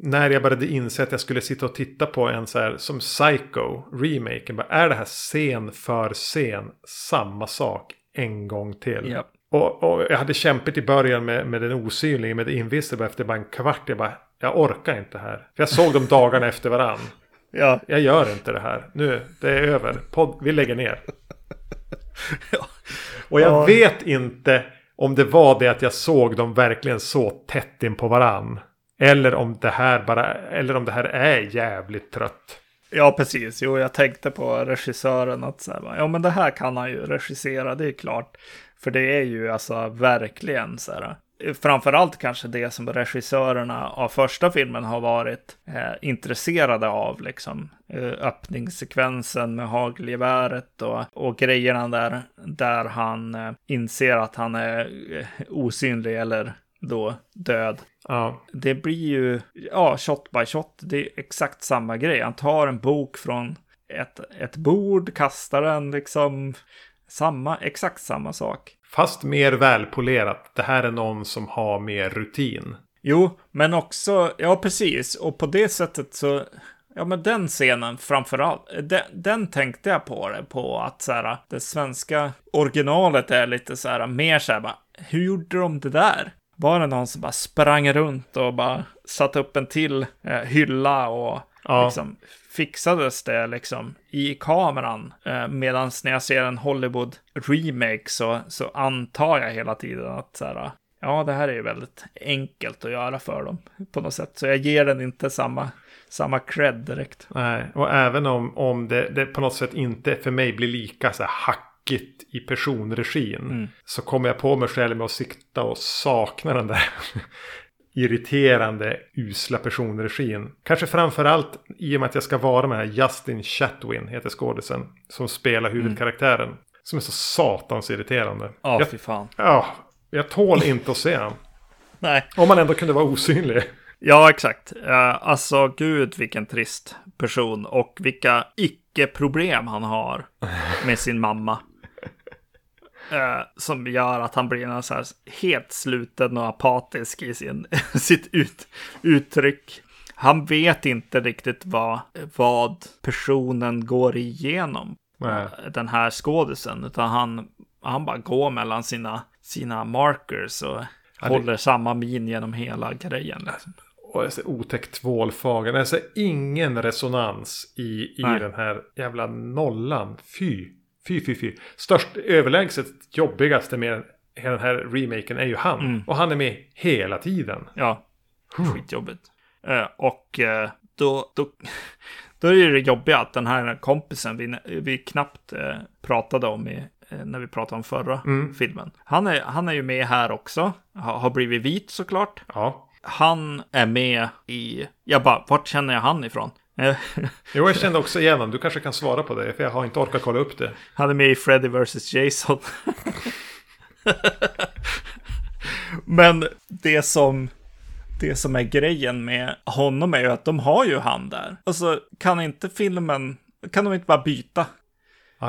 när jag började inse att jag skulle sitta och titta på en så här som Psycho, remaken, bara, är det här scen för scen samma sak en gång till? Ja. Och, och jag hade kämpat i början med, med den osynliga, med det invisible efter bara en kvart. Jag bara, jag orkar inte här. För jag såg dem dagarna efter varann. Ja. Jag gör inte det här. Nu, det är över. Podd, vi lägger ner. Och jag Ja. vet inte om det var det att jag såg dem verkligen så tätt in på varann. Eller om det här bara, eller om det här är jävligt trött. Ja, precis. Jo, jag tänkte på regissören att så här, ja, men det här kan han ju regissera, det är klart. För det är ju alltså verkligen så här. Framförallt kanske det som regissörerna av första filmen har varit eh, intresserade av, liksom. Eh, öppningssekvensen med hagelgeväret och, och grejerna där, där han eh, inser att han är eh, osynlig eller då död Ja, det blir ju, ja, shot by shot. Det är exakt samma grej. Han tar en bok från ett, ett bord, kastar den liksom. Samma, exakt samma sak. Fast mer välpolerat. Det här är någon som har mer rutin. Jo, men också, ja precis. Och på det sättet så, ja men den scenen framförallt, den, den tänkte jag på det, på att så här, det svenska originalet är lite så här, mer så här, bara, hur gjorde de det där? Var det någon som bara sprang runt och bara satte upp en till eh, hylla och Ja. liksom fixades det liksom i kameran. Eh, Medan när jag ser en Hollywood remake så, så antar jag hela tiden att så här, ja, det här är ju väldigt enkelt att göra för dem på något sätt. Så jag ger den inte samma, samma cred direkt. Nej, och även om, om det, det på något sätt inte för mig blir lika så här hackigt i personregin. Så kommer jag på mig själv med att sitta och sakna den där irriterande, usla personregin. Kanske framförallt i och med att jag ska vara med här Justin Chatwin, heter skådisen, som spelar huvudkaraktären. Som är så satans irriterande. Ja, jag, fy fan. ja, jag tål inte att se honom. Nej. Om man ändå kunde vara osynlig. Ja, exakt. Uh, alltså, gud vilken trist person och vilka icke-problem han har med sin mamma. Eh, som gör att han blir så här helt sluten och apatisk i sin, sitt ut, uttryck. Han vet inte riktigt vad, vad personen går igenom, Nej. den här skådisen, utan han, han bara går mellan sina, sina markers och det- håller samma min genom hela grejen. Liksom. Och jag ser otäckt tvålfagen. Jag ser ingen resonans i, i Nej. den här jävla nollan. Fy, fy, fy, fy. Störst, överlägset jobbigaste med den här remaken är ju han. Mm. Och han är med hela tiden. Ja, skitjobbigt. Eh, och eh, då, då, då är det jobbiga att den här kompisen vi, vi knappt eh, pratade om i, när vi pratade om förra filmen. Han är, han är ju med här också, har, har blivit vit såklart. Ja. Han är med i, jag bara, vart känner jag han ifrån? Jo, jag kände också igen honom. Du kanske kan svara på det. För jag har inte orkat kolla upp det. Han är med i Freddy vs. Jason. Men det som, det som är grejen med honom är ju att de har ju han där. Alltså, kan inte filmen, kan de inte bara byta?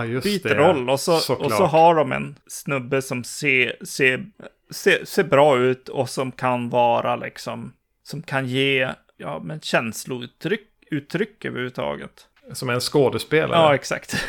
Just Byter det. roll och så, Såklart. och så har de en snubbe som ser, ser, ser, ser bra ut och som kan vara liksom, som kan ge, ja men känslouttryck uttryck överhuvudtaget. Som en skådespelare. Ja, exakt.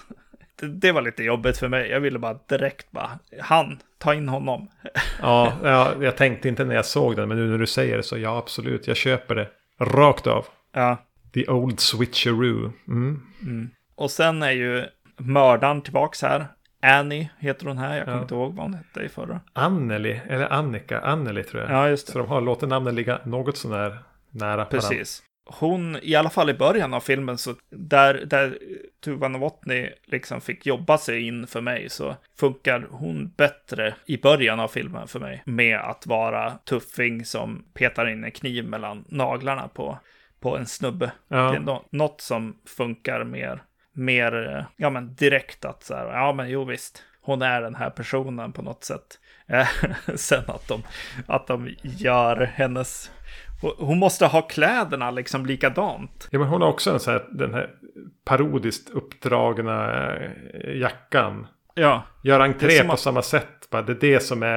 det, det var lite jobbigt för mig. Jag ville bara direkt bara, han, ta in honom. Ja, ja, jag tänkte inte när jag såg den. Men nu när du säger det så ja, absolut. Jag köper det. Rakt av. Ja. The old switcheroo. Mm. Och sen är ju mördaren tillbaks här. Annie heter hon här. Jag kommer Ja. inte ihåg vad hon hette i förra. Anneli, eller Annika, Anneli tror jag. Ja, just Så det. de har låtit namnen ligga något sånär nära. Precis. Hon, i alla fall i början av filmen, så där, där Tuva Novotny liksom fick jobba sig in för mig, så funkar hon bättre i början av filmen för mig. Med att vara tuffing som petar in en kniv mellan naglarna på, på en snubbe. Ja. Det är nå- något som funkar mer, mer ja, men direkt att så här, ja men jo visst, hon är den här personen på något sätt. Sen att de, att de gör hennes, hon måste ha kläderna liksom likadant. Ja, men hon har också en sån här, den här parodiskt uppdragna eh, jackan. Ja, Gör entré på att- samma sätt. Bara, Det är det som är,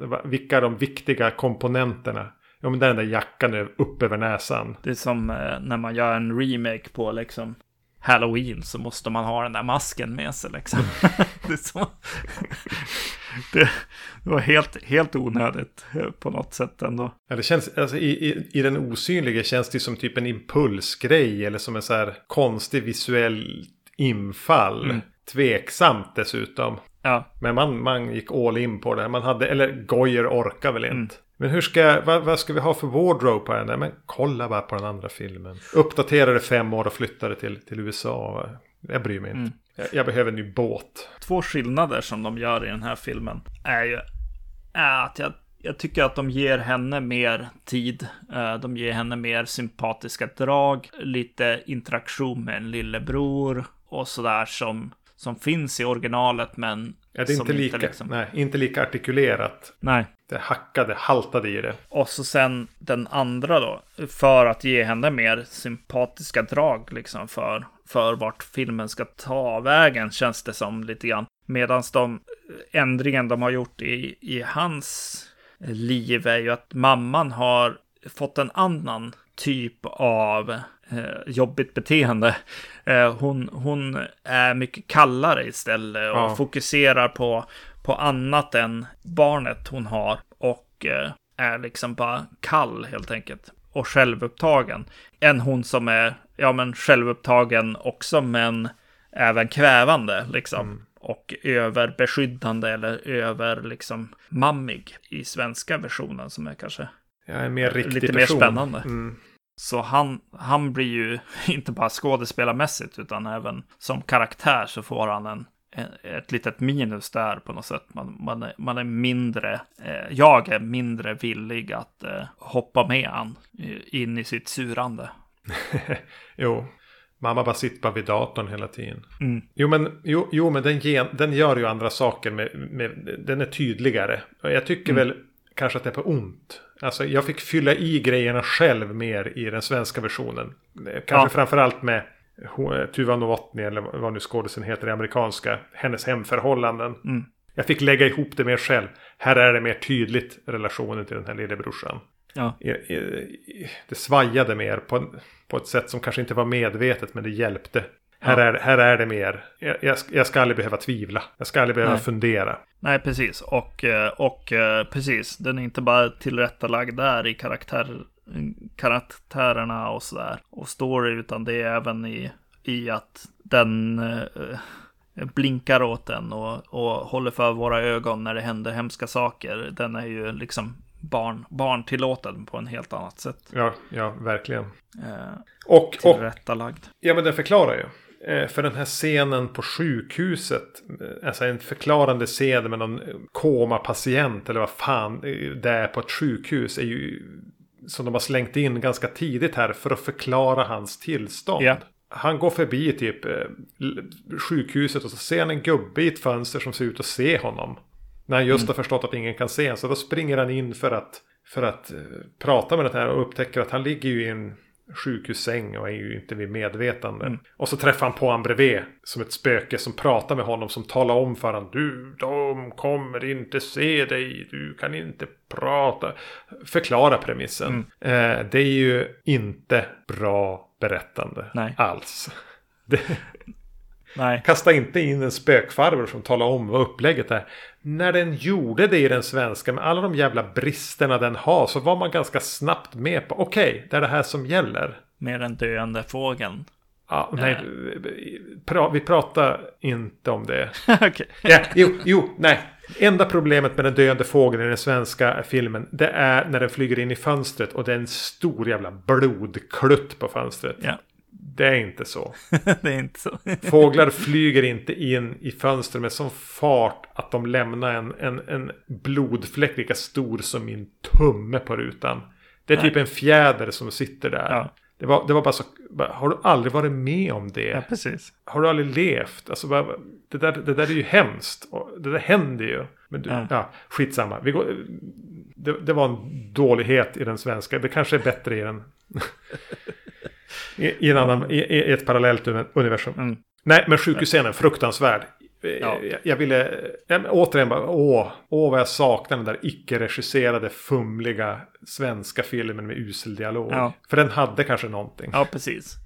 eh, vilka är de viktiga komponenterna? Ja, men den där jackan är upp över näsan. det är som eh, när man gör en remake på liksom Halloween så måste man ha den där masken med sig liksom. det, är så... det, det var helt, helt onödigt eh, på något sätt ändå. Ja, det känns, alltså, i, i, I den osynliga känns det som typ en impulsgrej. Eller som en så här konstig visuell infall. Mm. Tveksamt dessutom. Ja, Men man, man gick all in på det. Man hade, eller Goyer orkar väl inte. Mm. Men hur ska, jag- vad, vad ska vi ha för wardrobe på den? Men kolla bara på den andra filmen. Uppdatera det fem år och flytta det till, till USA. Jag bryr mig inte. Mm. Jag, jag behöver en ny båt. två skillnader som de gör i den här filmen är ju är att jag, jag tycker att de ger henne mer tid. Eh, De ger henne mer sympatiska drag, lite interaktion med en lillebror och sådär som, som finns i originalet men Ja, det är inte lika, liksom- nej, inte lika artikulerat. Nej. Det hackade, haltade i det. Och så sen den andra då, för att ge henne mer sympatiska drag liksom för, för vart filmen ska ta vägen känns det som lite grann. Medan de ändringen de har gjort i, i hans liv är ju att mamman har fått en annan typ av eh, jobbigt beteende. Eh, hon, hon är mycket kallare istället och Ja. fokuserar på, på annat än barnet hon har och eh, är liksom bara kall helt enkelt och självupptagen. Än hon som är, ja men självupptagen också men även kvävande liksom. Och överbeskyddande eller över liksom mammig i svenska versionen som är kanske en mer riktig lite mer person. spännande. Mm. Så han, han blir ju inte bara skådespelarmässigt utan även som karaktär så får han en, ett litet minus där på något sätt. Man, man, är, man är mindre, eh, jag är mindre villig att eh, hoppa med han eh, in i sitt surande. Jo, mamma bara sitter bara vid datorn hela tiden. Mm. Jo, men, jo, jo, men den, gen, den gör ju andra saker. Med, med, den är tydligare. Jag tycker Mm. väl kanske att det är på ont. Alltså, jag fick fylla i grejerna själv mer i den svenska versionen. Eh, Kanske Ja. framförallt med Tuva Novotny, eller vad nu skådisen heter i amerikanska. Hennes hemförhållanden. Mm. Jag fick lägga ihop det mer själv. Här är det mer tydligt relationen till den här lillebrorsan. Ja. Det svajade mer på, en, på ett sätt som kanske inte var medvetet men det hjälpte. Här, Ja. är, här är det mer. Jag, jag, ska- jag ska aldrig behöva tvivla. Jag ska aldrig behöva Nej. fundera. Nej, precis. Och, eh, och eh, precis, den är inte bara tillrättalagd där i karaktär, karaktärerna och sådär. Och story, utan det är även i, i att den eh, blinkar åt den och, och håller för våra ögon när det händer hemska saker. Den är ju liksom barn, barntillåten på en helt annat sätt. Ja, ja verkligen. Eh, Och, och tillrättalagd. ja, men den förklarar ju. Eh, För den här scenen på sjukhuset. eh, Alltså en förklarande scen med någon komapatient. Eller vad fan eh, det är på ett sjukhus. Är ju som de har slängt in ganska tidigt här. För att förklara hans tillstånd. Ja. Han går förbi typ eh, sjukhuset och så ser han en gubbe i ett fönster som ser ut att se honom. När han just har förstått att ingen kan se honom. Så då springer han in för att, för att eh, prata med den här och upptäcker att han ligger ju i en sjukhussäng och är ju inte vid medvetande. Och så träffar han på han bredvid som ett spöke som pratar med honom som talar om för honom. Du, de kommer inte se dig, du kan inte prata. Förklara premissen. Eh, det är ju inte bra berättande Nej. alls. Det, Nej, Kasta inte in en spökfarbror som talar om vad upplägget är. När den gjorde det i den svenska med alla de jävla bristerna den har så var man ganska snabbt med på okej, det är det här som gäller. mer än döende fågeln. Ja, nej, pra, vi pratar inte om det. Okej. Ja, jo, jo, nej. Enda problemet med den döende fågeln i den svenska filmen det är när den flyger in i fönstret och det är en stor jävla blodklutt på fönstret. Ja, Det är inte så. det är inte så. Fåglar flyger inte in i fönster med sån fart att de lämnar en, en, en blodfläck lika stor som min tumme på rutan. Det är Nej. typ en fjäder som sitter där. Ja. Det, var, det var bara så, bara, har du aldrig varit med om det? Ja, precis. Har du aldrig levt? Alltså, bara, det, där, det där är ju hemskt. Det där händer ju. Men du, Ja. ja. skitsamma. Vi går, det, det var en dålighet i den svenska. Det kanske är bättre i den. I, i, en annan, i, i ett parallellt universum. Mm. Nej, men sjukhusscenen, fruktansvärd. Ja. Jag, jag ville, ja, men återigen bara, åh, åh vad jag saknar den där icke-regisserade, fumliga svenska filmen med usel dialog. Ja. För den hade kanske någonting. Ja, precis.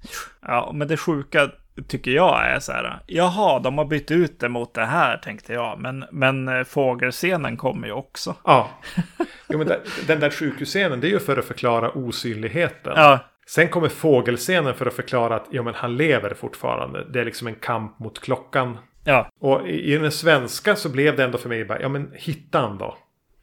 Ja, men det sjuka tycker jag är så här. Jaha, de har bytt ut det mot det här tänkte jag. Men, men eh, fågelscenen kommer ju också. Ja. Jo, men den där sjukhusscenen, det är ju för att förklara osynligheten. Ja, Sen kommer fågelscenen för att förklara att ja, men han lever fortfarande. Det är liksom en kamp mot klockan. ja, Och i, i den svenska så blev det ändå för mig bara, ja men hitta han då.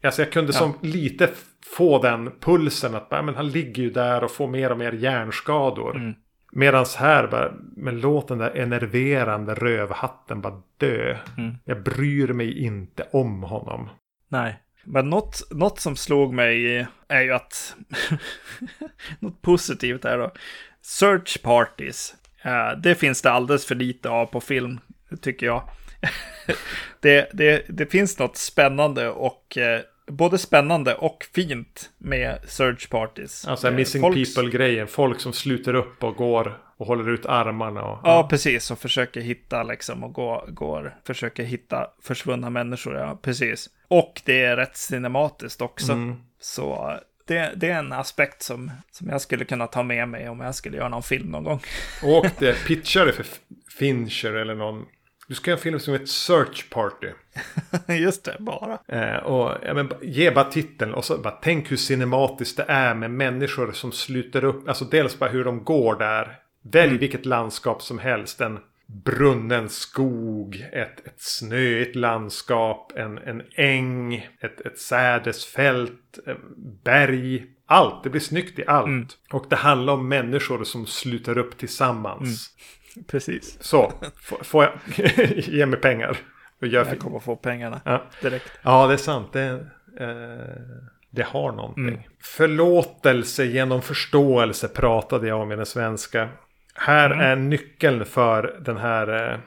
Alltså jag kunde som lite få den pulsen att bara, men han ligger ju där och får mer och mer hjärnskador. Mm. Medans här bara, men låt den där enerverande rövhatten bara dö. Mm. Jag bryr mig inte om honom. nej. Men något, något som slog mig är ju att något positivt är då. Search parties. Det finns det alldeles för lite av på film, tycker jag. det, det, det finns något spännande och eh, både spännande och fint med search parties. Alltså Eh, missing folks- people-grejen. Folk som sluter upp och går och håller ut armarna. Och, Ja, precis. Och försöker hitta liksom och går, går, försöker hitta försvunna människor. Ja, precis. Och det är rätt cinematiskt också. Mm. Så det, det är en aspekt som, som jag skulle kunna ta med mig om jag skulle göra någon film någon gång. Och det pitchade för Fincher eller någon. Du ska göra en film som heter Search Party. Just det, bara. Eh, och ja, men, ge bara titeln och så bara tänk hur cinematiskt det är med människor som sluter upp. Alltså dels bara hur de går där. Välj Mm. vilket landskap som helst. En brunnen skog, ett, ett snöigt landskap, en, en äng, ett, ett sädesfält, eh, berg. Allt, det blir snyggt i allt. Mm. Och det handlar om människor som sluter upp tillsammans. Precis. Så, får jag ge mig pengar. Och gör Jag kommer få pengarna Ja. direkt. Ja, det är sant. Det, eh, det har någonting. Mm. Förlåtelse genom förståelse pratade jag om i den svenska. Här Mm. är nyckeln för den här eh,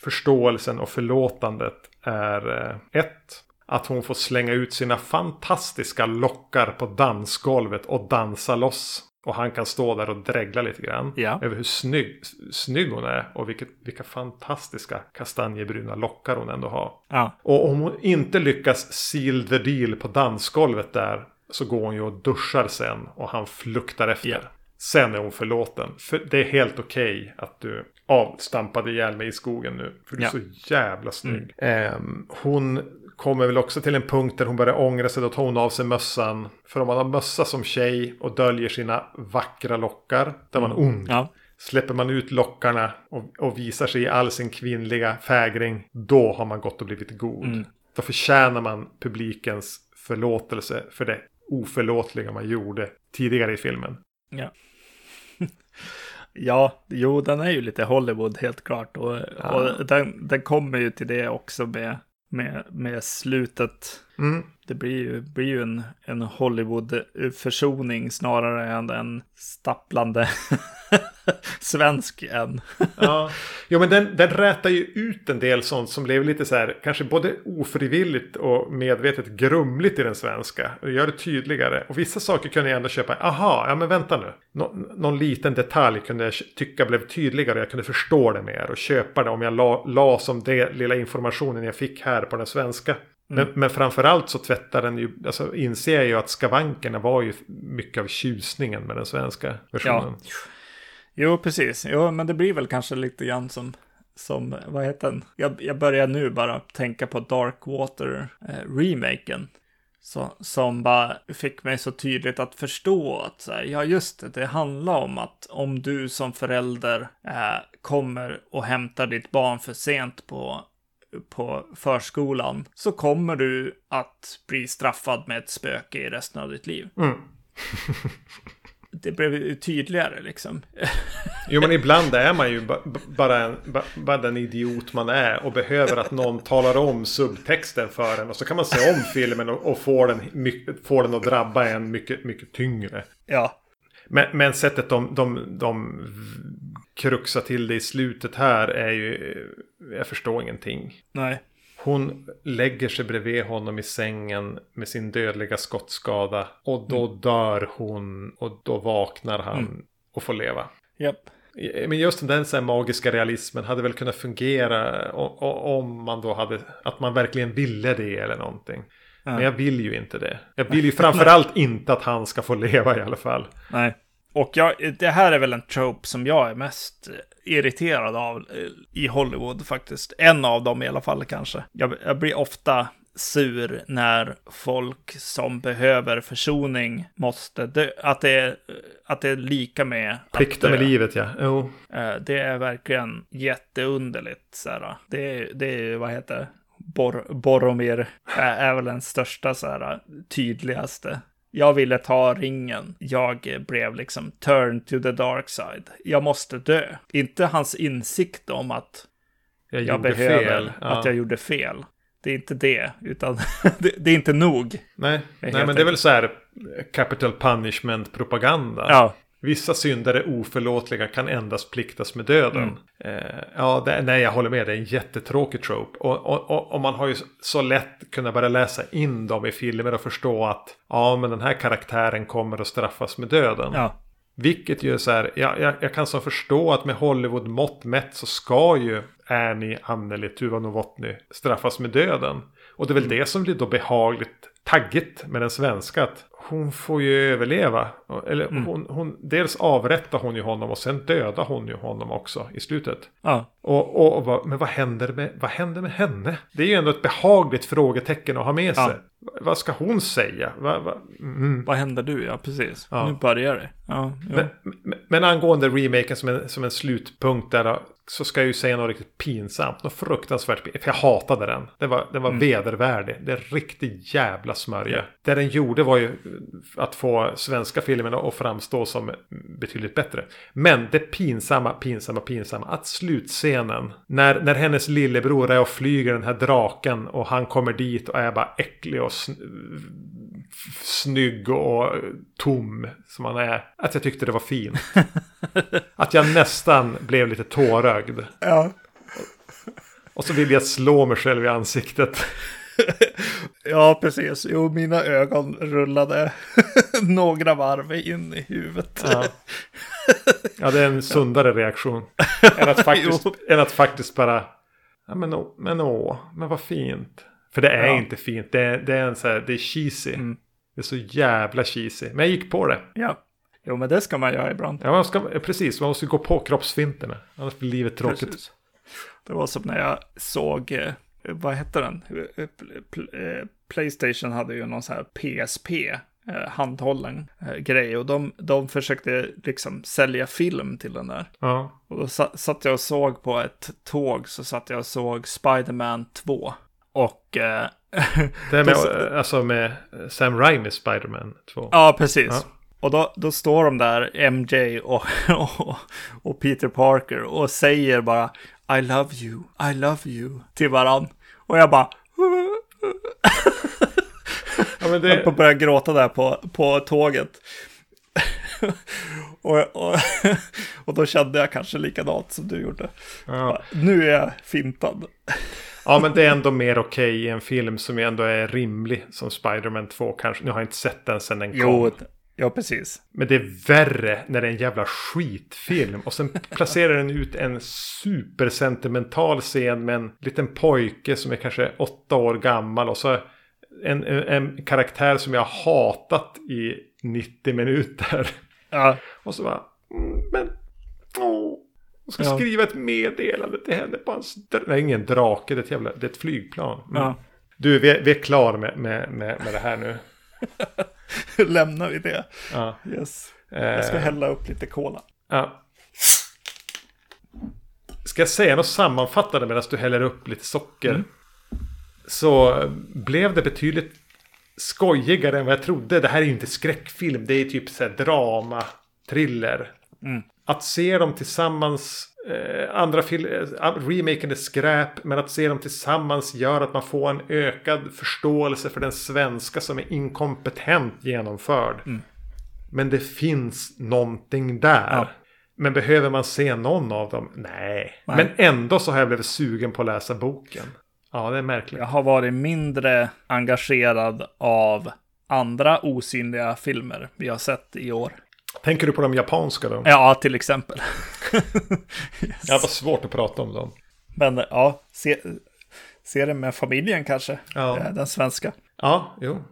förståelsen och förlåtandet är eh, ett. Att hon får slänga ut sina fantastiska lockar på dansgolvet och dansa loss. Och han kan stå där och dregla lite grann. Ja. Över hur snygg, snygg hon är. Och vilket, vilka fantastiska kastanjebruna lockar hon ändå har. Ja, Och om hon inte lyckas seal the deal på dansgolvet där så går hon ju och duschar sen och han fluktar efter. Ja. Sen är hon förlåten. För det är helt okej att du avstampade ihjäl mig i skogen nu. För du är Ja. så jävla snygg. Ehm, hon kommer väl också till en punkt där hon börjar ångra sig. Då tar hon av sig mössan. För om man har mössa som tjej och döljer sina vackra lockar. Där man är ond. ja, Släpper man ut lockarna och, och visar sig i all sin kvinnliga fägring. Då har man gått och blivit god. Mm. Då förtjänar man publikens förlåtelse för det oförlåtliga man gjorde tidigare i filmen. ja. Ja, jo, den är ju lite Hollywood helt klart. Och, Ja. och den, den kommer ju till det också med, med, med slutet. Mm. Det blir ju, blir ju en, en Hollywood-försoning snarare än en stapplande svensk än. Ja. Jo men den, den rätar ju ut en del sånt som blev lite så här kanske både ofrivilligt och medvetet grumligt i den svenska. Och gör det tydligare. Och vissa saker kunde jag ändå köpa. Aha, ja men vänta nu. Nå, någon liten detalj kunde jag tycka blev tydligare. Jag kunde förstå det mer och köpa det om jag la, la som det lilla informationen jag fick här på den svenska. Men, men framförallt så tvättar den ju, alltså inser jag ju att skavankerna var ju mycket av tjusningen med den svenska versionen. Jo, precis. Jo, men det blir väl kanske lite grann som, som vad heter den? Jag, jag börjar nu bara tänka på Darkwater-remaken. Eh, så, som bara fick mig så tydligt att förstå att så här, ja just det, det handlar om att om du som förälder eh, kommer och hämtar ditt barn för sent på på förskolan så kommer du att bli straffad med ett spöke i resten av ditt liv. Mm. Det blev ju tydligare liksom. Jo men ibland är man ju ba- ba- bara, en, ba- bara den idiot man är och behöver att någon talar om subtexten för en. Och så kan man se om filmen och, och få, den, den att drabba en mycket, mycket tyngre. Ja, Men, men sättet de, de, de kruxar till det i slutet här är ju... Jag förstår ingenting. nej. Hon lägger sig bredvid honom i sängen med sin dödliga skottskada. Och då dör hon och då vaknar han och får leva. Japp. Men just den så magiska realismen hade väl kunnat fungera om man då hade, att man verkligen ville det eller någonting. Men jag vill ju inte det. Jag vill ju framförallt inte att han ska få leva i alla fall. Nej. Och jag, det här är väl en trope som jag är mest irriterad av eh, i Hollywood faktiskt. En av dem i alla fall kanske. Jag, jag blir ofta sur när folk som behöver försoning måste dö. Att det är, att det är lika med Plikten med livet ja. Jo. Eh, Det är verkligen jätteunderligt. Så här. Det, är, det är, vad heter? Bor, Boromir är, är väl den största, så här, tydligaste. Jag ville ta ringen. Jag blev liksom turn to the dark side. Jag måste dö. Inte hans insikt om att Jag, jag behöver, fel. Ja. att jag gjorde fel. Det är inte det, utan det, det är inte nog. Nej, Nej men det är väl så här capital punishment propaganda. Ja, Vissa syndare oförlåtliga kan endast pliktas med döden. Mm. Eh, ja, det, nej, jag håller med. Det är en jättetråkig trope. Och, och, och, man har ju så lätt kunnat börja läsa in dem i filmer och förstå att ja, men den här karaktären kommer att straffas med döden. ja, Vilket ju är så här, jag, jag, jag kan så förstå att med Hollywood-mått mätt så ska ju Annie, Anneli, Tuva Novotny straffas med döden. Och det är väl det som blir då behagligt taggigt med den svenska. Att hon får ju överleva. Eller hon, hon, dels avrättar hon ju honom och sen dödar hon ju honom också i slutet. Ja, Och, och, och men vad händer, med, vad händer med henne? Det är ju ändå ett behagligt frågetecken att ha med sig. Va- Vad ska hon säga? Va, va, mm. vad händer du? Ja, precis. Ja. Nu börjar det. Ja, men, men, angående remaken som en, som en slutpunkt där så ska jag ju säga något riktigt pinsamt. Något fruktansvärt. pin- För jag hatade den. Den var, den var vedervärdig. Det är en riktig jävla smörja. Det den gjorde var ju att få svenska filmerna att framstå som betydligt bättre. Men det pinsamma, pinsamma, pinsamma. Att slutscenen. När, när hennes lillebror är och flyger den här draken. Och han kommer dit och är bara äcklig och sn- snygg och tom som han är. Att jag tyckte det var fint. Att jag nästan blev lite tårögd. Ja. Och så vill jag slå mig själv i ansiktet. ja, precis. Jo, mina ögon rullade några varv in i huvudet. Ja. ja, det är en sundare reaktion. Än att faktiskt, än att faktiskt bara... Ja, men, å, men åh, men vad fint. För det är Ja. inte fint. Det är, det är en så här, det är cheesy. Mm. Det är så jävla cheesy. Men jag gick på det. Ja. Jo, men det ska man göra ibland. Ja, man ska, precis, man måste gå på kroppsfinterna. Annars blir livet tråkigt. Precis. Det var som när jag såg, eh, vad hette den? Eh, eh, Playstation hade ju någon sån här PSP, handhållen grej. Och de, de försökte liksom sälja film till den där. Ja. Och då sa, satt jag och såg på ett tåg, så satt jag och såg Spider-Man 2. Och... Eh, Det med, alltså med Sam Raimi Spider-Man 2. ja, precis. Ja. Och då, då står de där, MJ och, och, och Peter Parker, och säger bara I love you, I love you till varann. Och jag bara... Ja, men Jag det, att börja gråta där på, på tåget. och, och, och då kände jag kanske likadant som du gjorde. ja. Nu är jag fintad. ja, men det är ändå mer okej i en film som ändå är rimlig. Som Spider-Man 2 kanske. Nu har jag inte sett den sedan den Jo, kom. Ja precis. Men det är värre när det är en jävla skitfilm. Och sen placerar den ut en supersentimental scen med en liten pojke som är kanske åtta år gammal. Och så en, en, karaktär som jag har hatat i 90 minuter. Ja, Och så bara, mm, men, åh. Jag ska Ja. skriva ett meddelande till henne på hans... Nej, ingen drake, det är ett, jävla, det är ett flygplan. Mm. ja. Du, vi är, vi är klar med, med, med, med det här nu. lämnar vi det. Ja. Yes. Jag ska Eh, hälla upp lite cola. ja. Ska jag säga något sammanfattande medan du häller upp lite socker? Mm. Så blev det betydligt skojigare än vad jag trodde. Det här är ju inte skräckfilm. Det är typ så här drama, thriller. Mm. Att se dem tillsammans, eh, andra eh, remaken är skräp, men att se dem tillsammans gör att man får en ökad förståelse för den svenska som är inkompetent genomförd. Mm. Men det finns någonting där. Ja. Men behöver man se någon av dem? Nej. Nej. Men ändå så har jag blivit sugen på att läsa boken. Ja, det är märkligt. Jag har varit mindre engagerad av andra osynliga filmer vi har sett i år. Tänker du på de japanska då? Ja, till exempel. yes. Det var svårt att prata om dem. Men ja, se, se det med familjen kanske. Ja. Eh, Den svenska. Ja, jo.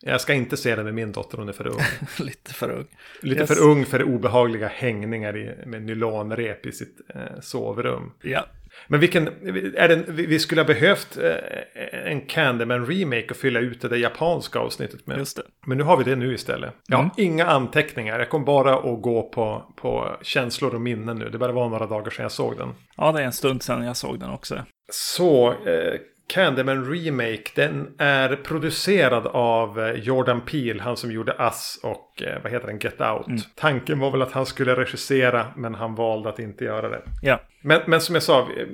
Jag ska inte se den med min dotter, hon är för ung. Lite för ung. Lite Yes. för ung för obehagliga hängningar i, med nylonrep i sitt eh, sovrum. Ja. Men vilken, är den, vi skulle ha behövt eh, en Candyman remake och fylla ut det där japanska avsnittet med. Det. Men nu har vi det nu istället. Jag har Mm. inga anteckningar. Jag kommer bara att gå på, på känslor och minnen nu. Det bara var några dagar sedan jag såg den. Ja, det är en stund sedan jag såg den också. Så, eh, Candyman Remake, den är producerad av eh, Jordan Peele, han som gjorde Us och eh, vad heter den, Get Out. Mm. Tanken var väl att han skulle regissera, men han valde att inte göra det. Ja, Men, men som jag sa, eh,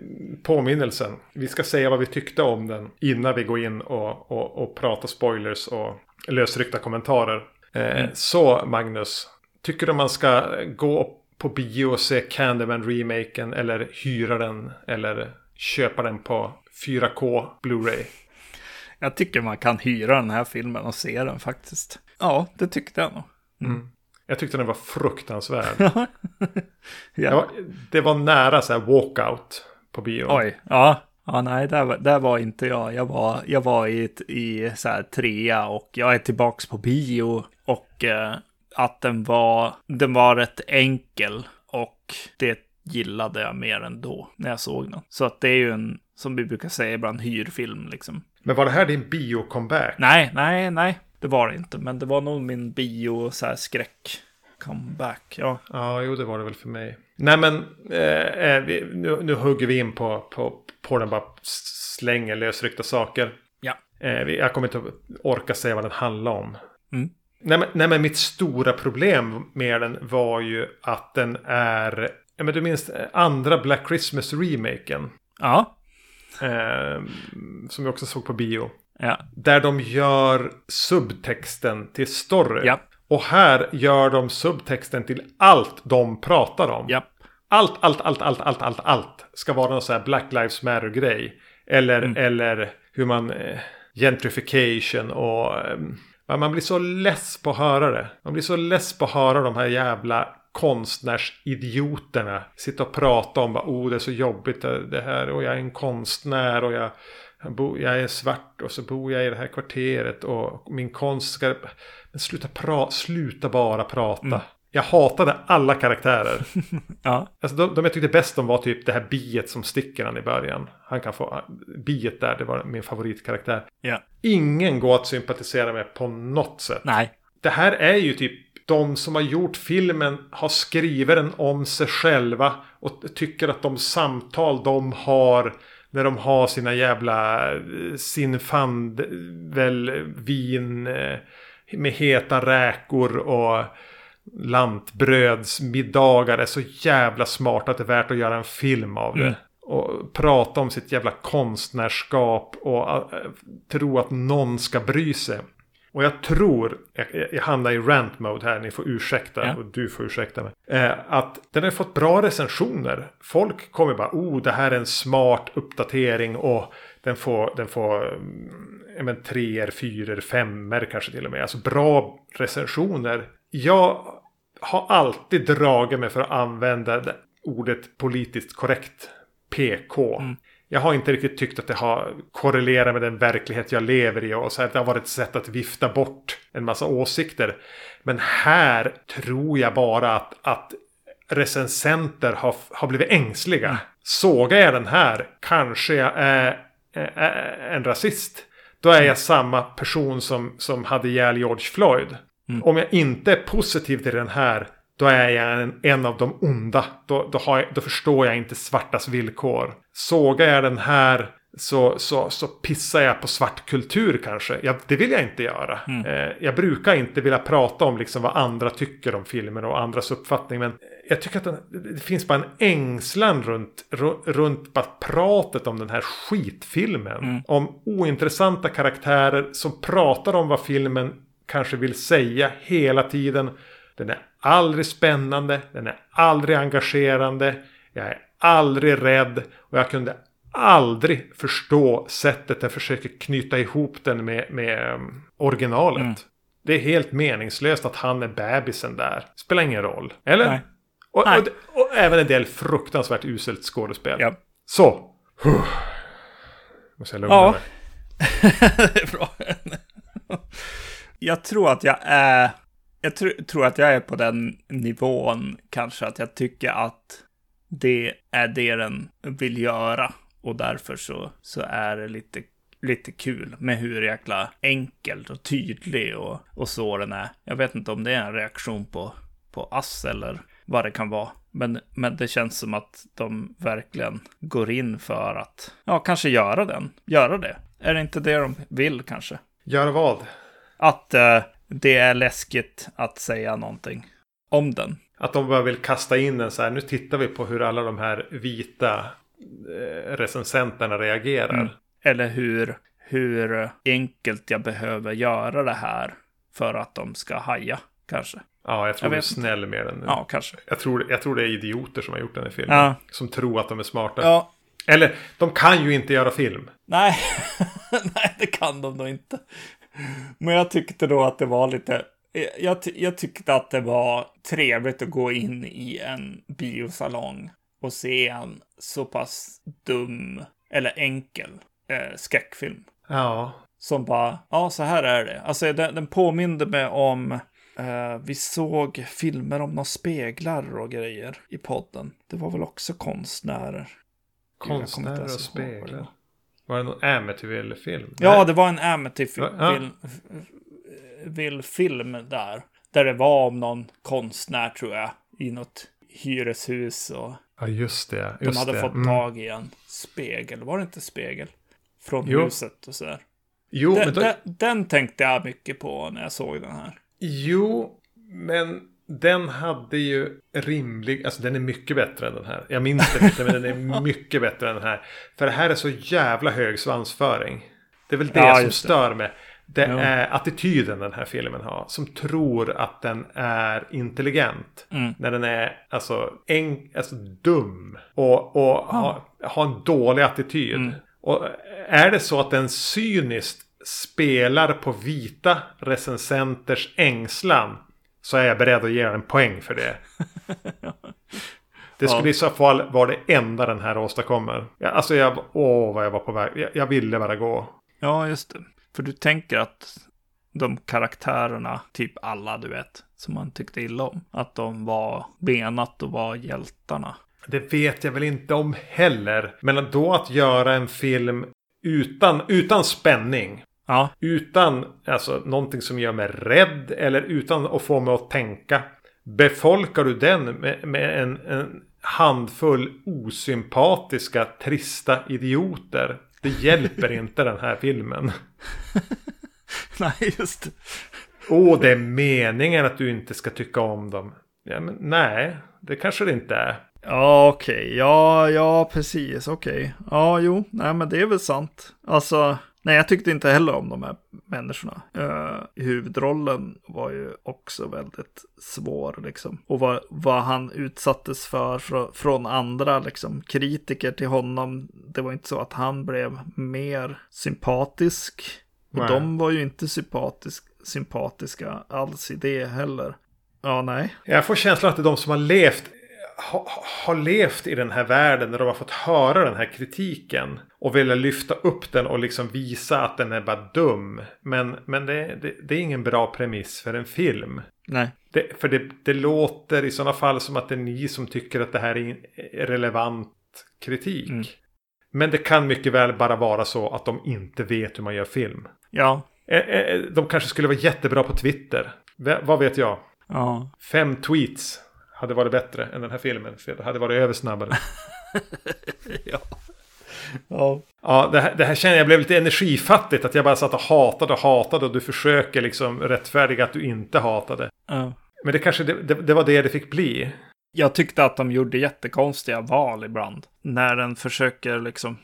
påminnelsen. Vi ska säga vad vi tyckte om den innan vi går in och, och, och pratar spoilers och lösryckta kommentarer. Eh, Så Magnus, tycker du man ska gå på bio och se Candyman-remaken eller hyra den eller köpa den på 4K Blu-ray? jag tycker man kan hyra den här filmen och se den faktiskt. Ja, det tyckte jag nog. Jag tyckte den var fruktansvärd. ja. Det, var, det var nära så här walkout på bio. Oj, ja. Ja, nej, där, var- där var inte jag. Jag var, jag var i, ett, i så här trea och jag är tillbaks på bio. Och eh, att den var, den var rätt enkel och det gillade jag mer än då när jag såg den. Så att det är ju en, som vi brukar säga ibland, hyrfilm liksom. Men var det här din bio-comeback? Nej, nej, nej, det var det inte. Men det var nog min bio så här skräck comeback. Ja, Ja, jo det var det väl för mig. Nej men, eh, eh, vi, nu, nu hugger vi in på, på, på den bara slänger lösryckta saker. ja, Eh, vi- jag kommer inte orka säga vad den handlar om. Mm. Nej, men, nej men mitt stora problem med den var ju att den är... Ja, men du minns eh, andra Black Christmas-remaken. ja, Eh, som vi också såg på bio. ja, Där de gör subtexten till story. ja, Och här gör de subtexten till allt de pratar om. ja, Allt, allt, allt, allt, allt, allt, allt ska vara någon sån här Black Lives Matter-grej. Eller, Mm. eller hur man... Eh, gentrification och... Eh, man blir så less på att höra det. Man blir så less på att höra de här jävla konstnärsidioterna sitta och prata om bara, oh det är så jobbigt det här och jag är en konstnär och jag, jag, är svart och så bor jag i det här kvarteret och min konst ska... Men sluta, pra, sluta bara prata. Mm. Jag hatade alla karaktärer. ja, Alltså de, de jag tyckte bäst om var typ det här biet som sticker han i början. Han kan få... Biet där, det var min favoritkaraktär. ja, Ingen går att sympatisera med på något sätt. nej, Det här är ju typ de som har gjort filmen har skrivit den om sig själva och tycker att de samtal de har när de har sina jävla eh, sinfandel vin eh, med heta räkor och lantbrödsmiddagar är så jävla smart att det är värt att göra en film av det. Mm. Och prata om sitt jävla konstnärskap och äh, tro att någon ska bry sig. Och jag tror, jag, jag hamnar i rant mode här, ni får ursäkta Ja. och du får ursäkta mig. Eh, att den har fått bra recensioner. Folk kommer bara, oh det här är en smart uppdatering och den får, den får ja, men, treor, fyror, femmer kanske till och med. Alltså bra recensioner. Jag har alltid dragit mig för att använda det ordet politiskt korrekt. PK. Mm. Jag har inte riktigt tyckt att det har korrelerat med den verklighet jag lever i. Och så här, det har varit ett sätt att vifta bort en massa åsikter. Men här tror jag bara att, att recensenter har, har blivit ängsliga. Sågar jag den här kanske jag är, är, är en rasist. Då är jag samma person som, som hade ihjäl George Floyd. Om jag inte är positiv till den här då är jag en, en av de onda. Då, då, jag, då förstår jag inte svartas villkor. Sågar jag den här så, så, så pissar jag på svart kultur kanske. Jag, det vill jag inte göra. Eh, jag brukar inte vilja prata om liksom vad andra tycker om filmen och andras uppfattning. Men jag tycker att den, det finns bara en ängslan runt, ru- runt bara pratet om den här skitfilmen. Om ointressanta karaktärer som pratar om vad filmen kanske vill säga hela tiden. Den är aldrig spännande, den är aldrig engagerande, jag är aldrig rädd och jag kunde aldrig förstå sättet den försöker knyta ihop den med, med um, originalet. Mm. Det är helt meningslöst att han är bebisen där. Spelar ingen roll. Eller? Nej. Och, Nej. och, och även en del fruktansvärt uselt skådespel. ja. Så. Huh. Måste jag lugna Ja. mig. det är bra. jag tror att jag är... Jag tr- tror att jag är på den nivån kanske att jag tycker att det är det den vill göra. Och därför så, så är det lite, lite kul med hur jäkla enkel och tydlig och, och så den är. Jag vet inte om det är en reaktion på, på ass eller vad det kan vara. Men, men det känns som att de verkligen går in för att, ja, kanske göra den. Göra det. Är det inte det de vill kanske? Göra vad? Att eh, det är läskigt att säga någonting om den. Att de bara vill kasta in den så här. Nu tittar vi på hur alla de här vita eh, recensenterna reagerar. Mm. Eller hur, hur enkelt jag behöver göra det här för att de ska haja, kanske. Ja, jag tror Jag du är snäll med den nu. Ja, kanske. Jag, tror, jag tror det är idioter som har gjort den här filmen. Ja. Som tror att de är smarta. Ja, Eller, de kan ju inte göra film. nej, nej, det kan de nog inte. Men jag tyckte då att det var lite, jag, ty jag tyckte att det var trevligt att gå in i en biosalong och se en så pass dum eller enkel eh, skräckfilm. Ja. Som bara, ja så här är det. Alltså den, den påminde mig om, eh, vi såg filmer om några speglar och grejer i podden. Det var väl också konstnärer. Konstnärer och speglar. var. Det någon Amityville-film? Ja, det var en Amityville Ja. Vill film där. Där det var om någon konstnär tror jag. I något hyreshus och Ja, just det. de Just hade det. fått Mm. tag i en spegel. Var det inte spegel? Från Jo. huset och sådär. Jo, Den, men då, den, den tänkte jag mycket på när jag såg den här. jo, men den hade ju rimlig, alltså den är mycket bättre än den här. Jag minns det inte, men den är mycket bättre än den här. För det här är så jävla hög svansföring. Det är väl det Ja, som stör mig. Det Ja. är attityden den här filmen har. Som tror att den är intelligent. Mm. När den är alltså, en, alltså dum. Och, och har ha en dålig attityd. Mm. Och är det så att den cyniskt spelar på vita recensenters ängslan. Så är jag beredd att ge en poäng för det. Det skulle Ja. i så fall vara det enda den här åstadkommer. Ja, alltså jag, åh vad jag var på väg. Jag, jag ville bara gå. Ja, just det. För du tänker att de karaktärerna, typ alla du vet, som man tyckte illa om, att de var benat och var hjältarna. Det vet jag väl inte om heller. Men då att göra en film utan, utan spänning. Ja, Utan alltså, någonting som gör mig rädd. Eller utan att få mig att tänka. Befolkar du den med, med en, en handfull osympatiska, trista idioter. Det hjälper inte den här filmen. nej, just det. Åh, det är meningen att du inte ska tycka om dem. Ja, men nej, det kanske det inte är. Ja, okej. Ja, ja, precis. Okej. Ja, jo. Nej, men det är väl sant. Alltså, nej, jag tyckte inte heller om de här människorna. Uh, huvudrollen var ju också väldigt svår, liksom. Och vad, vad han utsattes för från, från andra, liksom, kritiker till honom. Det var inte så att han blev mer sympatisk. Och Nej. de var ju inte sympatisk, sympatiska alls i det heller. Ja, nej. Jag får känslan att det är de som har levt ha, har levt i den här världen när de har fått höra den här kritiken. Och velat lyfta upp den och liksom visa att den är bara dum. Men, men det, det, det är ingen bra premiss för en film. Nej. Det, för det, det låter i sådana fall som att det är ni som tycker att det här är relevant kritik. Mm. Men det kan mycket väl bara vara så att de inte vet hur man gör film. Ja. Eh, eh, De kanske skulle vara jättebra på Twitter. Vad vet jag? Ja. Fem tweets hade varit bättre än den här filmen. För det hade varit över snabbare. ja. Ja. Ja, det här, det här känner jag blev lite energifattigt. Att jag bara satt och hatade och hatade. Och du försöker liksom rättfärdiga att du inte hatade. ja. Men det kanske det, det, det var det det fick bli. Jag tyckte att de gjorde jättekonstiga val ibland. När den försöker liksom...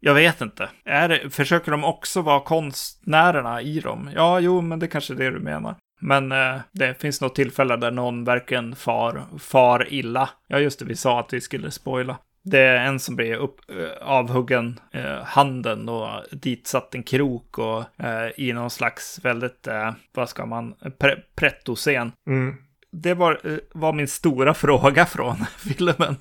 Jag vet inte. Är det, försöker de också vara konstnärerna i dem? Ja, jo, men det kanske är det du menar. Men eh, det finns något tillfälle där någon verkligen far, far illa. Ja, just det, vi sa att vi skulle spoila. Det är en som blir upp, eh, avhuggen eh, handen och dit satt en krok och eh, i någon slags väldigt, eh, vad ska man, pre pretto-scen Mm det var, eh, var min stora fråga från filmen.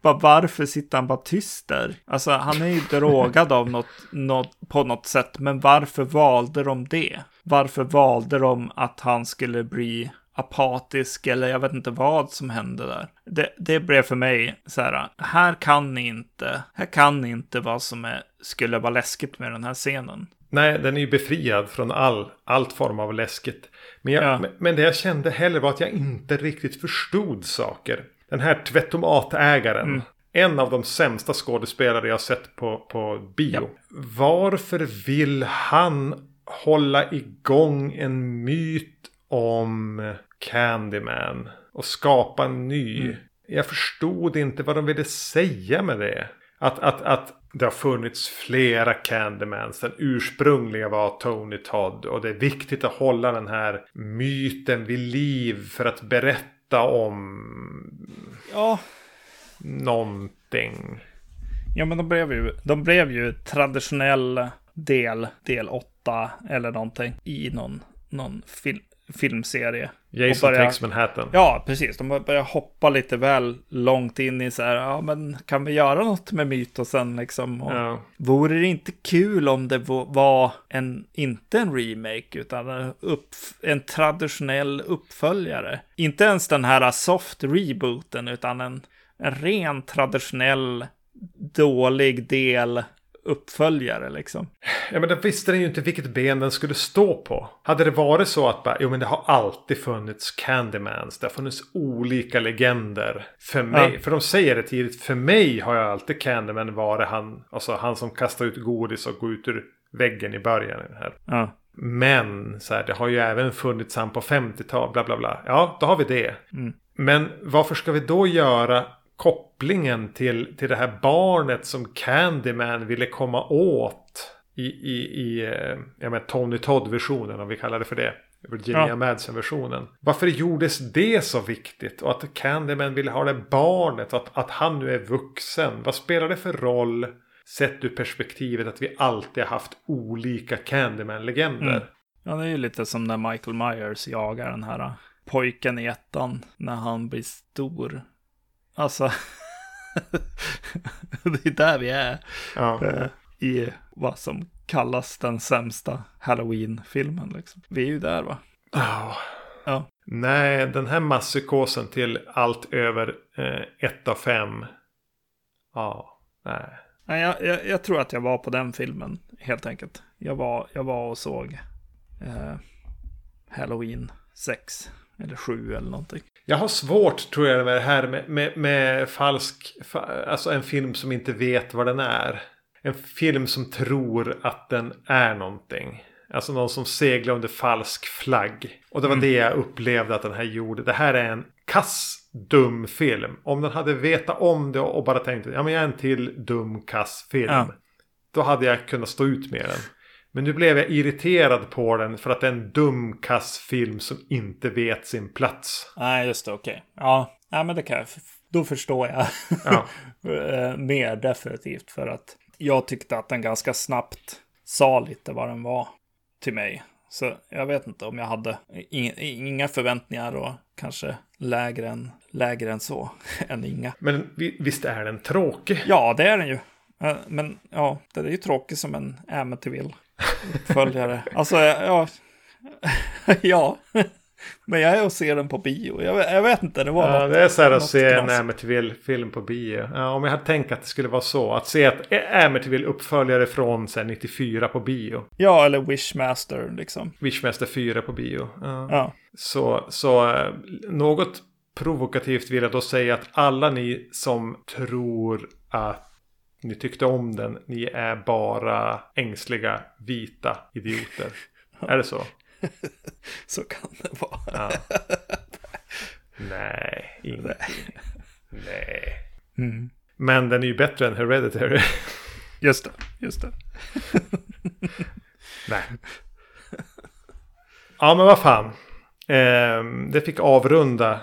Varför sitter han bara tyst där? Alltså, han är ju drogad av något, något, på något sätt, men varför valde de det? Varför valde de att han skulle bli apatisk eller jag vet inte vad som hände där. Det, det blev för mig så här, här kan ni inte, här kan ni inte vad som är, skulle vara läskigt med den här scenen. Nej, den är ju befriad från all, allt form av läskigt. Men, jag, Ja. men- men det jag kände heller var att jag inte riktigt förstod saker. Den här tvättomatägaren. Mm. En av de sämsta skådespelare jag sett på, på bio. Ja. Varför vill han hålla igång en myt om Candyman? Och skapa en ny. Mm. Jag förstod inte vad de ville säga med det. Att, att, att det har funnits flera Candymans. Den ursprungliga var Tony Todd. Och det är viktigt att hålla den här myten vid liv för att berätta om Ja, någonting. Ja, men de blev ju, de blev ju traditionell del, del 8 eller någonting i någon, någon film, filmserie. Jason börja- takes Manhattan. Ja, precis. De börjar hoppa lite väl långt in i så här, ja men kan vi göra något med mytosen liksom? Och Ja. Vore det inte kul om det va- var en, inte en remake, utan en, upp, en traditionell uppföljare? Inte ens den här soft rebooten, utan en, en ren traditionell dålig del uppföljare liksom. Ja men då visste den ju inte vilket ben den skulle stå på. Hade det varit så att bara, jo men det har alltid funnits Candymans. Det har funnits olika legender. För mig, Ja. för de säger det tidigt, för mig har jag alltid Candyman varit han, alltså han som kastar ut godis och går ut ur väggen i början. Här. Ja, Men så här, det har ju även funnits han på 50-tal, bla bla bla. Ja, då har vi det. Mm. Men varför ska vi då göra kopplingen till, till det här barnet som Candyman ville komma åt i, i, i eh, jag menar, Tony Todd-versionen, om vi kallar det för det. Virginia Ja. Madsen-versionen. Varför gjordes det så viktigt? Och att Candyman ville ha det barnet, och att, att han nu är vuxen. Vad spelar det för roll? Sett ur perspektivet att vi alltid har haft olika Candyman-legender. Mm. ja, det är ju lite som när Michael Myers jagar den här pojken i ettan när han blir stor. Alltså, det är där vi är. Ja. eh, i vad som kallas den sämsta Halloween-filmen. Liksom. Vi är ju där va? Ja. Ja. Nej, den här masspsykosen till allt över eh, ett av fem. Ja, nej. Nej, jag, jag, jag tror att jag var på den filmen helt enkelt. Jag var, jag var och såg eh, Halloween 6 eller 7 eller någonting. Jag har svårt tror jag med det här med, med, med falsk, fa, alltså en film som inte vet vad den är. En film som tror att den är någonting. Alltså någon som seglar under falsk flagg. Och det var det jag upplevde att den här gjorde. Det här är en kass, dum film. Om den hade vetat om det och bara tänkt ja men jag är en till dum, kass film. Ja. Då hade jag kunnat stå ut med den. Men nu blev jag irriterad på den för att det är en dum, kass film som inte vet sin plats. Nej, just det, okej. Ja, nej, men det kan jag. Då förstår jag. Ja. Eh, Mer definitivt för att jag tyckte att den ganska snabbt sa lite vad den var till mig. Så jag vet inte om jag hade inga förväntningar och kanske lägre än, lägre än så, än inga. Men vi- visst är den tråkig? Ja, det är den ju. Eh, Men ja, det är ju tråkigt som en Amityville uppföljare. alltså, ja. ja. Men jag är och ser den på bio. Jag, vet- jag vet inte, det var Ja, något. det är så här att se en. Amityville-film på bio. Ja, om jag hade tänkt att det skulle vara så. Att se att Amityville-uppföljare från här, 94 på bio. Ja, eller Wishmaster liksom. Wishmaster 4 på bio. Ja. Ja. Så, så eh, något provokativt vill jag då säga att alla ni som tror att ni tyckte om den, ni är bara ängsliga vita idioter. är det så? Så kan det vara. Ja. Nej, ingenting. Nej. Mm. Men den är ju bättre än Hereditary. Just det, just det. Nej. Ja, men vad fan. Ehm, det fick avrunda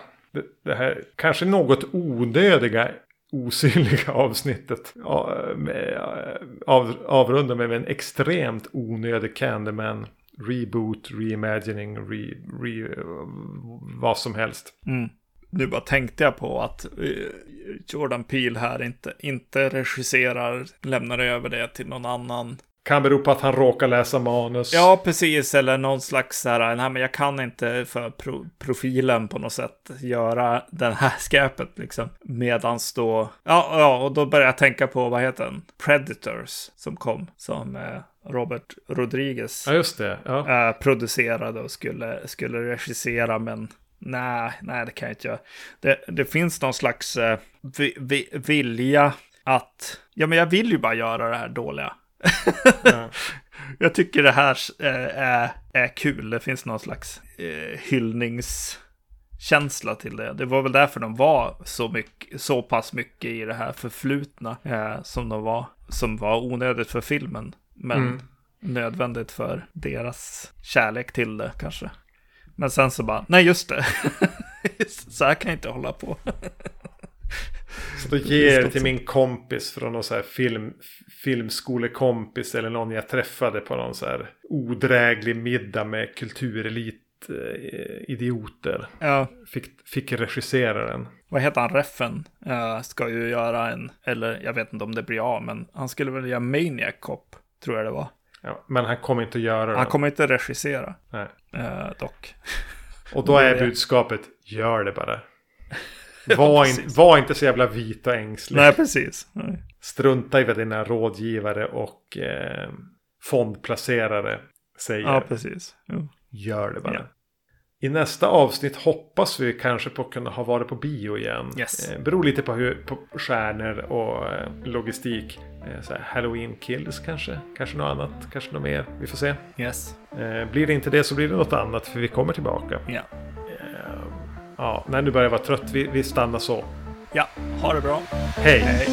det här kanske något onödiga osynliga avsnittet. Med, eh, av, avrunda med en extremt onödig Candyman. Reboot, reimagining, re, re, vad som helst. Mm. Nu bara tänkte jag på att eh, Jordan Peele här inte, inte regisserar, lämnar över det till någon annan. Kan bero på att han råkar läsa manus. Ja, precis. Eller någon slags så här, nej men jag kan inte för pro profilen på något sätt göra den här skräpet liksom. Medans då, ja, ja, och då började jag tänka på, vad heter den? Predators som kom, som eh, Robert Rodriguez Ja, just det. Ja. eh, producerade och skulle, skulle regissera, men nej, nej, det kan jag inte göra. Det, det finns någon slags eh, vi, vi, vilja att, ja, men jag vill ju bara göra det här dåliga. Ja. Jag tycker det här eh, är, är kul. Det finns någon slags eh, hyllningskänsla till det. Det var väl därför de var så, mycket, så pass mycket i det här förflutna eh, som de var. Som var onödigt för filmen. Men Mm. nödvändigt för deras kärlek till det kanske. Men sen så bara, nej just det. så här kan jag inte hålla på. Så då ger jag det till min kompis från någon så här film, filmskolekompis eller någon jag träffade på någon så här odräglig middag med kulturelit idioter Ja, fick, fick regissera den. vad heter han, Reffen? eh, ska ju göra en, eller jag vet inte om det blir av, men han skulle väl göra Maniac Cop, tror jag det var. Ja, men han kommer inte att göra den. Han kommer inte regissera, Nej. eh, dock. Och då är Det- budskapet, gör det bara. Var, in, var inte så jävla vit och ängslig. Nej, precis. Nej. Strunta i vad dina rådgivare och eh, fondplacerare säger. Ja, precis. Jo. Gör det bara. Ja. I nästa avsnitt hoppas vi kanske på att kunna ha varit på bio igen. Yes. Eh, beror lite på, hur, på stjärnor och eh, logistik. Eh, Halloween Kills kanske. Kanske något annat. Kanske något mer. Vi får se. Yes. Eh, blir det inte det så blir det något annat. För vi kommer tillbaka. Ja. Ja, när du börjar vara trött. Vi, vi stannar så. Ja, ha det bra. Hej! Hej.